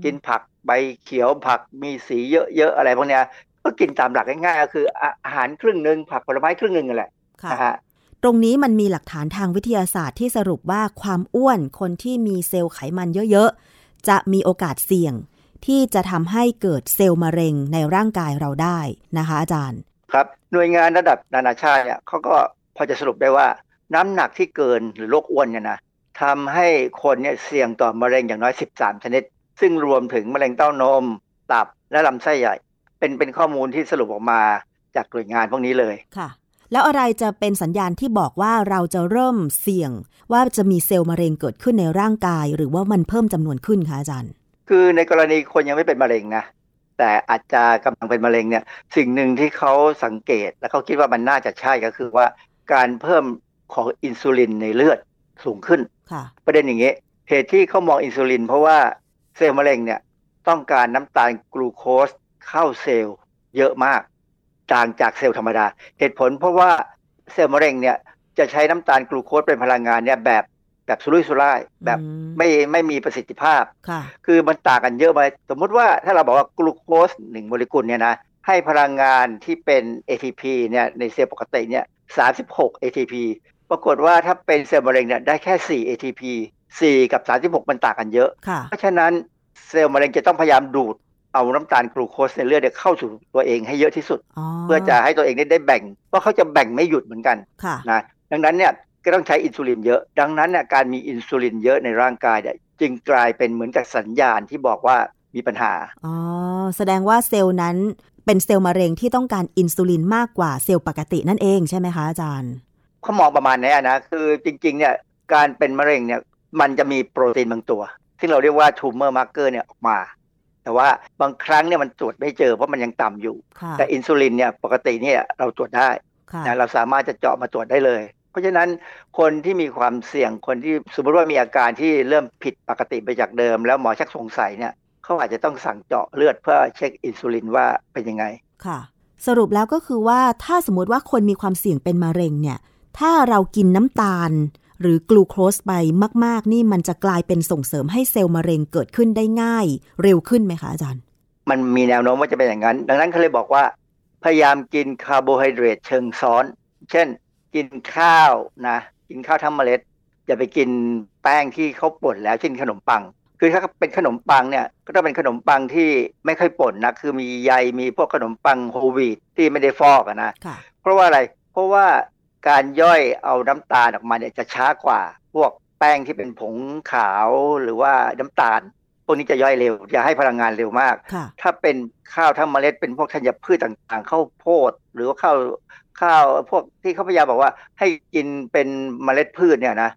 กินผักใบเขียวผักมีสีเยอะๆอะไรพวกเนี้ยก็กินตามหลักง่ายๆก็คืออะอาหารครึ่งหนึ่งผักผลไม้ครึ่งหนึ่งนั่นแหละค่ะนะฮะตรงนี้มันมีหลักฐานทางวิทยาศาสตร์ที่สรุปว่าความอ้วนคนที่มีเซลล์ไขมันเยอะๆ จะมีโอกาสเสี่ยง ที่จะทำให้เกิดเซลล์มะเร็งในร่างกายเราได้นะคะอาจารย์ ครับ หน่วยงานระดับนานาชาติเนี่ยเขาก็พอจะสรุปได้ว่า น้ำหนักที่เกินหรือโรคอ้วนเนี่ยนะทำให้คนเนี่ยเสี่ยงต่อมะเร็งอย่างน้อย 13 ชนิด ซึ่งรวมถึงมะเร็งเต้านม ตับและลำไส้ใหญ่ เป็นเป็นข้อมูลที่สรุปออกมาจากหน่วยงานพวกนี้เลยค่ะ แล้วอะไรจะเป็นสัญญาณที่บอกว่าเราจะเริ่มเสี่ยง ว่าจะมีเซลล์มะเร็งเกิดขึ้นในร่างกาย หรือว่ามันเพิ่มจำนวนขึ้นคะอาจารย์ คือในกรณีคนยังไม่เป็นมะเร็งนะแต่อาจจะกำลังเป็นมะเร็งเนี่ยสิ่งหนึ่งที่เขาสังเกตและเขาคิดว่ามันน่าจะใช่ก็คือว่าการเพิ่มของอินซูลินในเลือดสูงขึ้นค่ะประเด็นอย่างนี้เหตุที่เขามองอินซูลิน เพราะว่าเซลล์มะเร็งเนี่ยต้องการน้ำตาลกลูโคสเข้าเซลล์เยอะมาก ต่างจากเซลล์ธรรมดา เหตุผลเพราะว่าเซลล์มะเร็งเนี่ยจะใช้น้ำตาลกลูโคสเป็นพลังงานเนี่ยแบบ แบบสุรุ่ยสุร่ายแบบไม่ไม่มีประสิทธิภาพค่ะคือมันต่างกันเยอะไปสมมุติว่าถ้าเราบอกว่ากลูโคสหนึ่งโมเลกุลเนี่ยนะให้พลังงานที่เป็น ATP เนี่ยในเซลล์ปกติเนี่ย36 ATP ปรากฏว่าถ้าเป็นเซลล์มะเร็งเนี่ยได้แค่ 4 ATP 4 กับ 36 มันต่างกันเยอะค่ะเพราะฉะนั้นเซลล์มะเร็งจะต้องพยายามดูดเอาน้ำตาลกลูโคสในเลือดเนี่ยเข้าสู่ตัวเองให้เยอะที่สุดอ๋อเพื่อจะให้ตัวเองได้ได้แบ่งเพราะเขาจะแบ่งไม่หยุดเหมือนกันค่ะนะดังนั้นเนี่ย ก็ต้องใช้อินซูลินเยอะ ดังนั้นเนี่ยการมีอินซูลินเยอะในร่างกายเนี่ยจึงกลายเป็นเหมือนกับสัญญาณที่บอกว่ามีปัญหา อ๋อ แสดงว่าเซลล์นั้นเป็นเซลล์มะเร็งที่ต้องการอินซูลินมากกว่าเซลล์ปกตินั่นเองใช่ไหมคะอาจารย์เขามองประมาณนี้นะ คือจริงๆเนี่ยการเป็นมะเร็งเนี่ยมันจะมีโปรตีนบางตัว ที่เราเรียกว่า tumor marker เนี่ยออกมา แต่ว่าบางครั้งเนี่ยมันตรวจไม่เจอเพราะมันยังต่ำอยู่ค่ะแต่อินซูลินเนี่ยปกติเนี่ยเราตรวจได้ค่ะนะเราสามารถจะเจาะมาตรวจได้เลย เพราะฉะนั้นคนที่มีความเสี่ยงคนที่สมมติว่ามีอาการที่เริ่มผิดปกติไปจากเดิม แล้วหมอชักสงสัยเนี่ยเขาอาจจะต้องสั่งเจาะเลือดเพื่อเช็คอินซูลินว่าเป็นยังไงค่ะ สรุปแล้วก็คือว่าถ้าสมมติว่าคนมีความเสี่ยงเป็นมะเร็งเนี่ย ถ้าเรากินน้ำตาล หรือกลูโคสไปมาก ๆ นี่มันจะกลายเป็นส่งเสริมให้เซลล์มะเร็งเกิดขึ้นได้ง่าย เร็วขึ้นไหมคะอาจารย์ มันมีแนวโน้มว่าจะเป็นอย่างนั้น ดังนั้นเขาเลยบอกว่า พยายามกินคาร์โบไฮเดรตเชิงซ้อน เช่น กินข้าวนะ กินข้าวทั้งเมล็ดอย่าไปกินแป้งที่เขาป่นแล้วเช่นขนมปัง คือถ้าเป็นขนมปังเนี่ยก็ต้องเป็นขนมปังที่ไม่ค่อยป่นนะคือมีใยมีพวกขนมปังโฮลวีตที่ไม่ได้ฟอกอะนะค่ะเพราะว่าอะไรเพราะว่าการย่อยเอาน้ำตาลออกมาเนี่ยจะช้ากว่า พวกแป้งที่เป็นผงขาวหรือว่าน้ำตาลพวกนี้จะย่อยเร็วจะให้พลังงานเร็วมากค่ะถ้าเป็นข้าวทั้งเมล็ดเป็นพวกธัญพืชต่างๆข้าวโพด หรือว่าข้าว ข้าวพวกที่เขาพยายามบอกว่า ให้กินเป็นเมล็ดพืชเนี่ยนะ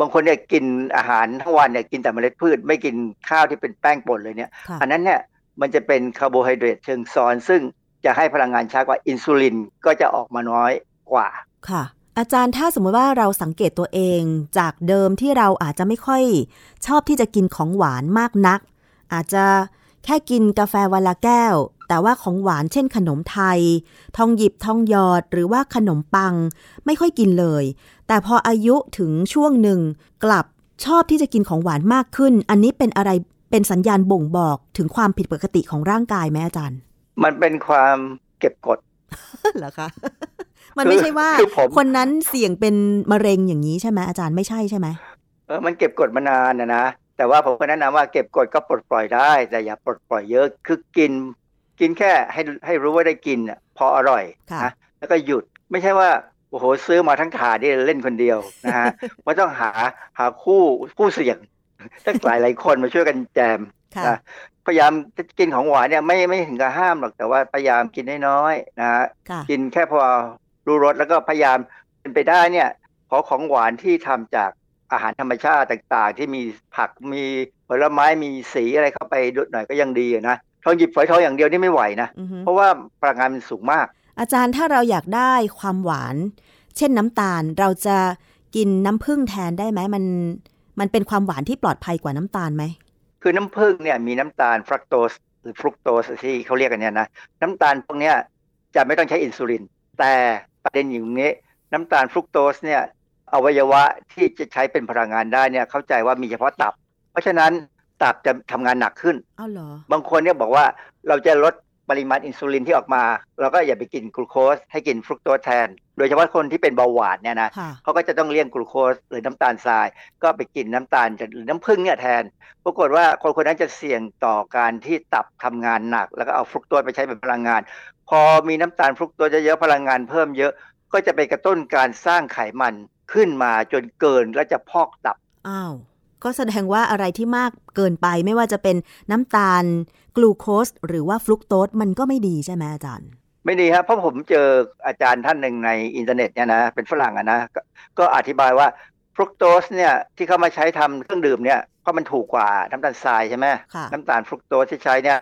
บางคนเนี่ยกินอาหารทั้งวันเนี่ยกินแต่เมล็ดพืช ไม่กินข้าวที่เป็นแป้งป่นเลยเนี่ยค่ะอันนั้นเนี่ยมันจะเป็นคาร์โบไฮเดรตเชิงซ้อน ซึ่งจะให้พลังงานช้ากว่าอินซูลินก็จะออกมาน้อยกว่าค่ะ อาจารย์ถ้าสมมติว่าเราสังเกตตัวเองจากเดิมที่เราอาจจะไม่ค่อย ชอบที่จะกินของหวานมากนัก อาจจะแค่กินกาแฟวันละแก้ว แต่ว่าของหวานเช่นขนมไทย ทองหยิบทองหยอดหรือว่าขนมปังไม่ค่อยกินเลย แต่พออายุถึงช่วงหนึ่ง กลับชอบที่จะกินของหวานมากขึ้น อันนี้เป็นอะไรเป็นสัญญาณบ่งบอกถึงความผิดปกติของร่างกายไหมอาจารย์ มันเป็นความเก็บกดเหรอคะมันไม่ใช่ว่าคือผมคนนั้นเสี่ยงเป็นมะเร็งอย่างนี้ใช่ไหมอาจารย์ไม่ใช่ใช่ไหมเออมันเก็บกดมานานนะนะแต่ว่าผมก็แนะนำว่าเก็บกดก็ปลดปล่อยได้ แต่อย่าปลดปล่อยเยอะคือกิน กินแค่ให้ให้รู้ว่าได้กินอะพออร่อยค่ะนะแล้วก็หยุดไม่ใช่ว่าโอ้โหซื้อมาทั้งถาดนี่เล่นคนเดียวนะฮะว่าต้องหาหาคู่คู่เสี่ยงตั้งหลายหลายๆคนมาช่วยกันแจมค่ะนะพยายามจะกินของหวานเนี่ยไม่ไม่ถึงกับห้ามหรอกแต่ว่าพยายามกินน้อยๆนะฮะค่ะกินแค่พอรู้รสแล้วก็พยายามเป็นไปได้เนี่ยขอของหวานที่ทำจากอาหารธรรมชาติต่างๆ ที่มีผักมีผลไม้มีสีอะไรเข้าไปหน่อยก็ยังดีนะ ทองหยิบฝอยทองอย่างเดียวนี่ไม่ไหวนะเพราะว่าพลังงานมันสูงมาก อาจารย์ถ้าเราอยากได้ความหวาน เช่นน้ำตาลเราจะกินน้ำผึ้งแทนได้ไหมมัน มันเป็นความหวานที่ปลอดภัยกว่าน้ำตาลไหมคือน้ำผึ้งเนี่ยมีน้ำตาลฟรักโตสหรือฟรุกโตสที่เขาเรียกกันเนี่ยนะน้ำตาลพวกเนี้ยจะไม่ต้องใช้อินซูลิน แต่ประเด็นอยู่ตรงนี้ น้ำตาลฟรุกโตสเนี่ยอวัยวะที่จะใช้เป็นพลังงานได้เนี่ยเข้าใจว่ามีเฉพาะตับ เพราะฉะนั้น ตับจะทำงานหนักขึ้นอ้าวเหรอ บางคนเนี่ยบอกว่าเราจะลดปริมาณอินซูลินที่ออกมา เราก็อย่าไปกินกลูโคสให้กินฟรุกโตสแทน โดยเฉพาะคนที่เป็นเบาหวานเนี่ยนะค่ะเขาก็จะต้องเลี่ยงกลูโคสหรือน้ำตาลทราย ก็ไปกินน้ำตาลหรือน้ำผึ้งเนี่ยแทน ปรากฏว่าคนคนนั้นจะเสี่ยงต่อการที่ตับทำงานหนัก แล้วก็เอาฟรุกโตสไปใช้เป็นพลังงาน พอมีน้ำตาลฟรุกโตสเยอะๆพลังงานเพิ่มเยอะ ก็จะไปกระตุ้นการสร้างไขมันขึ้นมาจนเกินแล้วจะพอกตับอ้าว ก็แสดงว่าอะไรที่มากเกินไปไม่ว่าจะเป็นน้ำตาล กลูโคส หรือว่าฟรุกโตสมันก็ไม่ดีใช่ไหมอาจารย์ ไม่ดีครับเพราะผมเจออาจารย์ท่านหนึ่งในอินเทอร์เน็ตเนี่ยนะเป็นฝรั่งอะนะกก็อธิบายว่าฟรุกโตสเนี่ยที่เขามาใช้ทำเครื่องดื่มเนี่ยเพราะมันถูกกว่าน้ำตาลทรายใช่ไหมค่ะน้ำตาลฟรุกโตสที่ใช้เนี่ย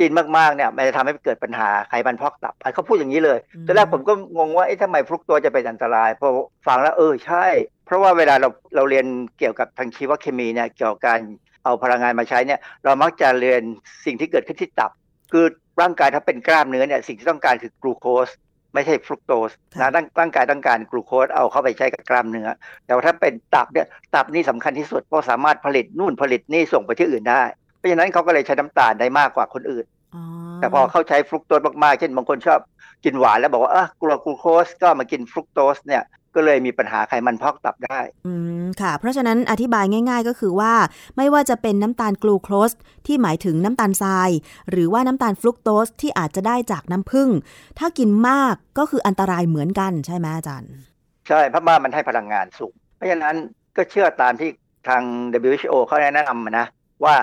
กินมากๆเนี่ยมันจะทำให้เกิดปัญหาไขมันพอกตับเขาพูดอย่างนี้เลยตอนแรกผมก็งงว่าเอ๊ะทำไมฟรุกโตสจะเป็นอันตรายพอฟังแล้วเออใช่ เพราะว่าเวลาเราเราเรียนเกี่ยวกับทางชีวเคมีเนี่ยเกี่ยวกับการเอาพลังงานมาใช้เนี่ย เรามักจะเรียนสิ่งที่เกิดขึ้นที่ตับ คือร่างกายถ้าเป็นกล้ามเนื้อเนี่ยสิ่งที่ต้องการคือกลูโคสไม่ใช่ฟรุกโตสนะร่างร่างกายต้องการกลูโคสเอาเข้าไปใช้กับกล้ามเนื้อแต่ว่าถ้าเป็นตับเนี่ยตับนี่สำคัญที่สุดเพราะสามารถผลิตนู่นผลิตนี่ส่งไปที่อื่นได้เพ ราะฉะนั้นเขาก็เลยใช้น้ำตาลได้มากกว่าคนอื่นแต่พอเขาใช้ฟรุกโตสมากๆ เช่นบางคนชอบกินหวานแล้วบอกว่าเออกลัวกลูโคสก็มากินฟรุกโตสเนี่ยก็เลยมีปัญหาไขมันพอกตับได้ อืม ค่ะ เพราะฉะนั้นอธิบายง่าย ๆ ก็คือว่า ไม่ว่าจะเป็นน้ำตาลกลูโคสที่หมายถึงน้ำตาลทราย หรือว่าน้ำตาลฟรุกโตสที่อาจจะได้จากน้ำผึ้ง ถ้ากินมากก็คืออันตรายเหมือนกันใช่ไหมอาจารย์ ใช่เพราะว่ามันให้พลังงานสูง เพราะฉะนั้นก็เชื่อตามที่ทาง WHO เขาแนะนำนะว่า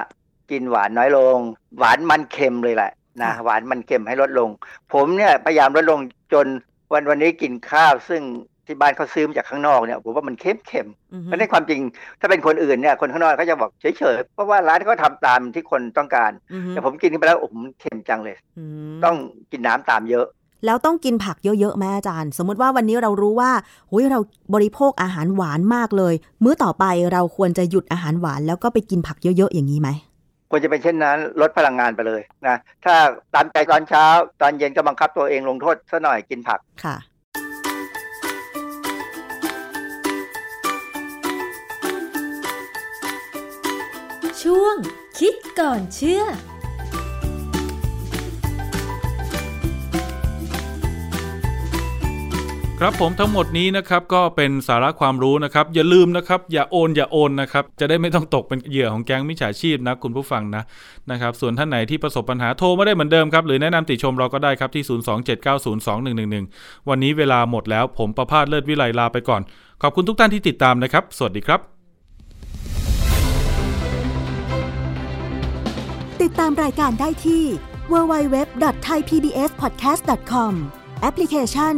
กินหวานน้อยลง หวานมันเค็มเลยแหละนะหวานมันเค็มให้ลดลง ผมเนี่ยพยายามลดลงจนวันวันนี้กินข้าวซึ่งที่บ้านเขาซื้อมาจากข้างนอกเนี่ยผมว่ามันเค็มเค็มๆไม่ได้ความจริงถ้าเป็นคนอื่นเนี่ยคนข้างนอกเขาจะบอกเฉยๆเพราะว่าร้านเขาทำตามที่คนต้องการอือฮึแต่ผมกินเข้าไปแล้วโอ้โหมันเค็มจังเลยอืมต้องกินน้ำตามเยอะ แล้วต้องกินผักเยอะๆไหมอาจารย์ สมมุติว่าวันนี้เรารู้ว่าหุยเราบริโภคอาหารหวานมากเลย มื้อต่อไปเราควรจะหยุดอาหารหวานแล้วก็ไปกินผักเยอะๆอย่างนี้ไหม ควรจะเป็นเช่นนั้น ลดพลังงานไปเลยนะถ้าตามใจตอนเช้า ตอนเย็นก็บังคับตัวเองลงโทษซะหน่อยกินผักค่ะ ช่วงคิดก่อนเชื่อ ครับผมทั้งหมดนี้นะครับก็เป็นสาระความรู้นะครับ อย่าลืมนะครับ อย่าโอนอย่าโอนนะครับ จะได้ไม่ต้องตกเป็นเหยื่อของแก๊งมิจฉาชีพนะคุณผู้ฟังนะนะครับ ส่วนท่านไหนที่ประสบปัญหาโทรมาได้เหมือนเดิมครับ หรือแนะนำติชมเราก็ได้ครับที่ 027902111 วันนี้เวลาหมดแล้วผมประพาสเลิศวิไลลาไปก่อน ขอบคุณทุกท่านที่ติดตามนะครับ สวัสดีครับ ติดตามรายการได้ที่ www.thaipbspodcast.com แอปพลิเคชัน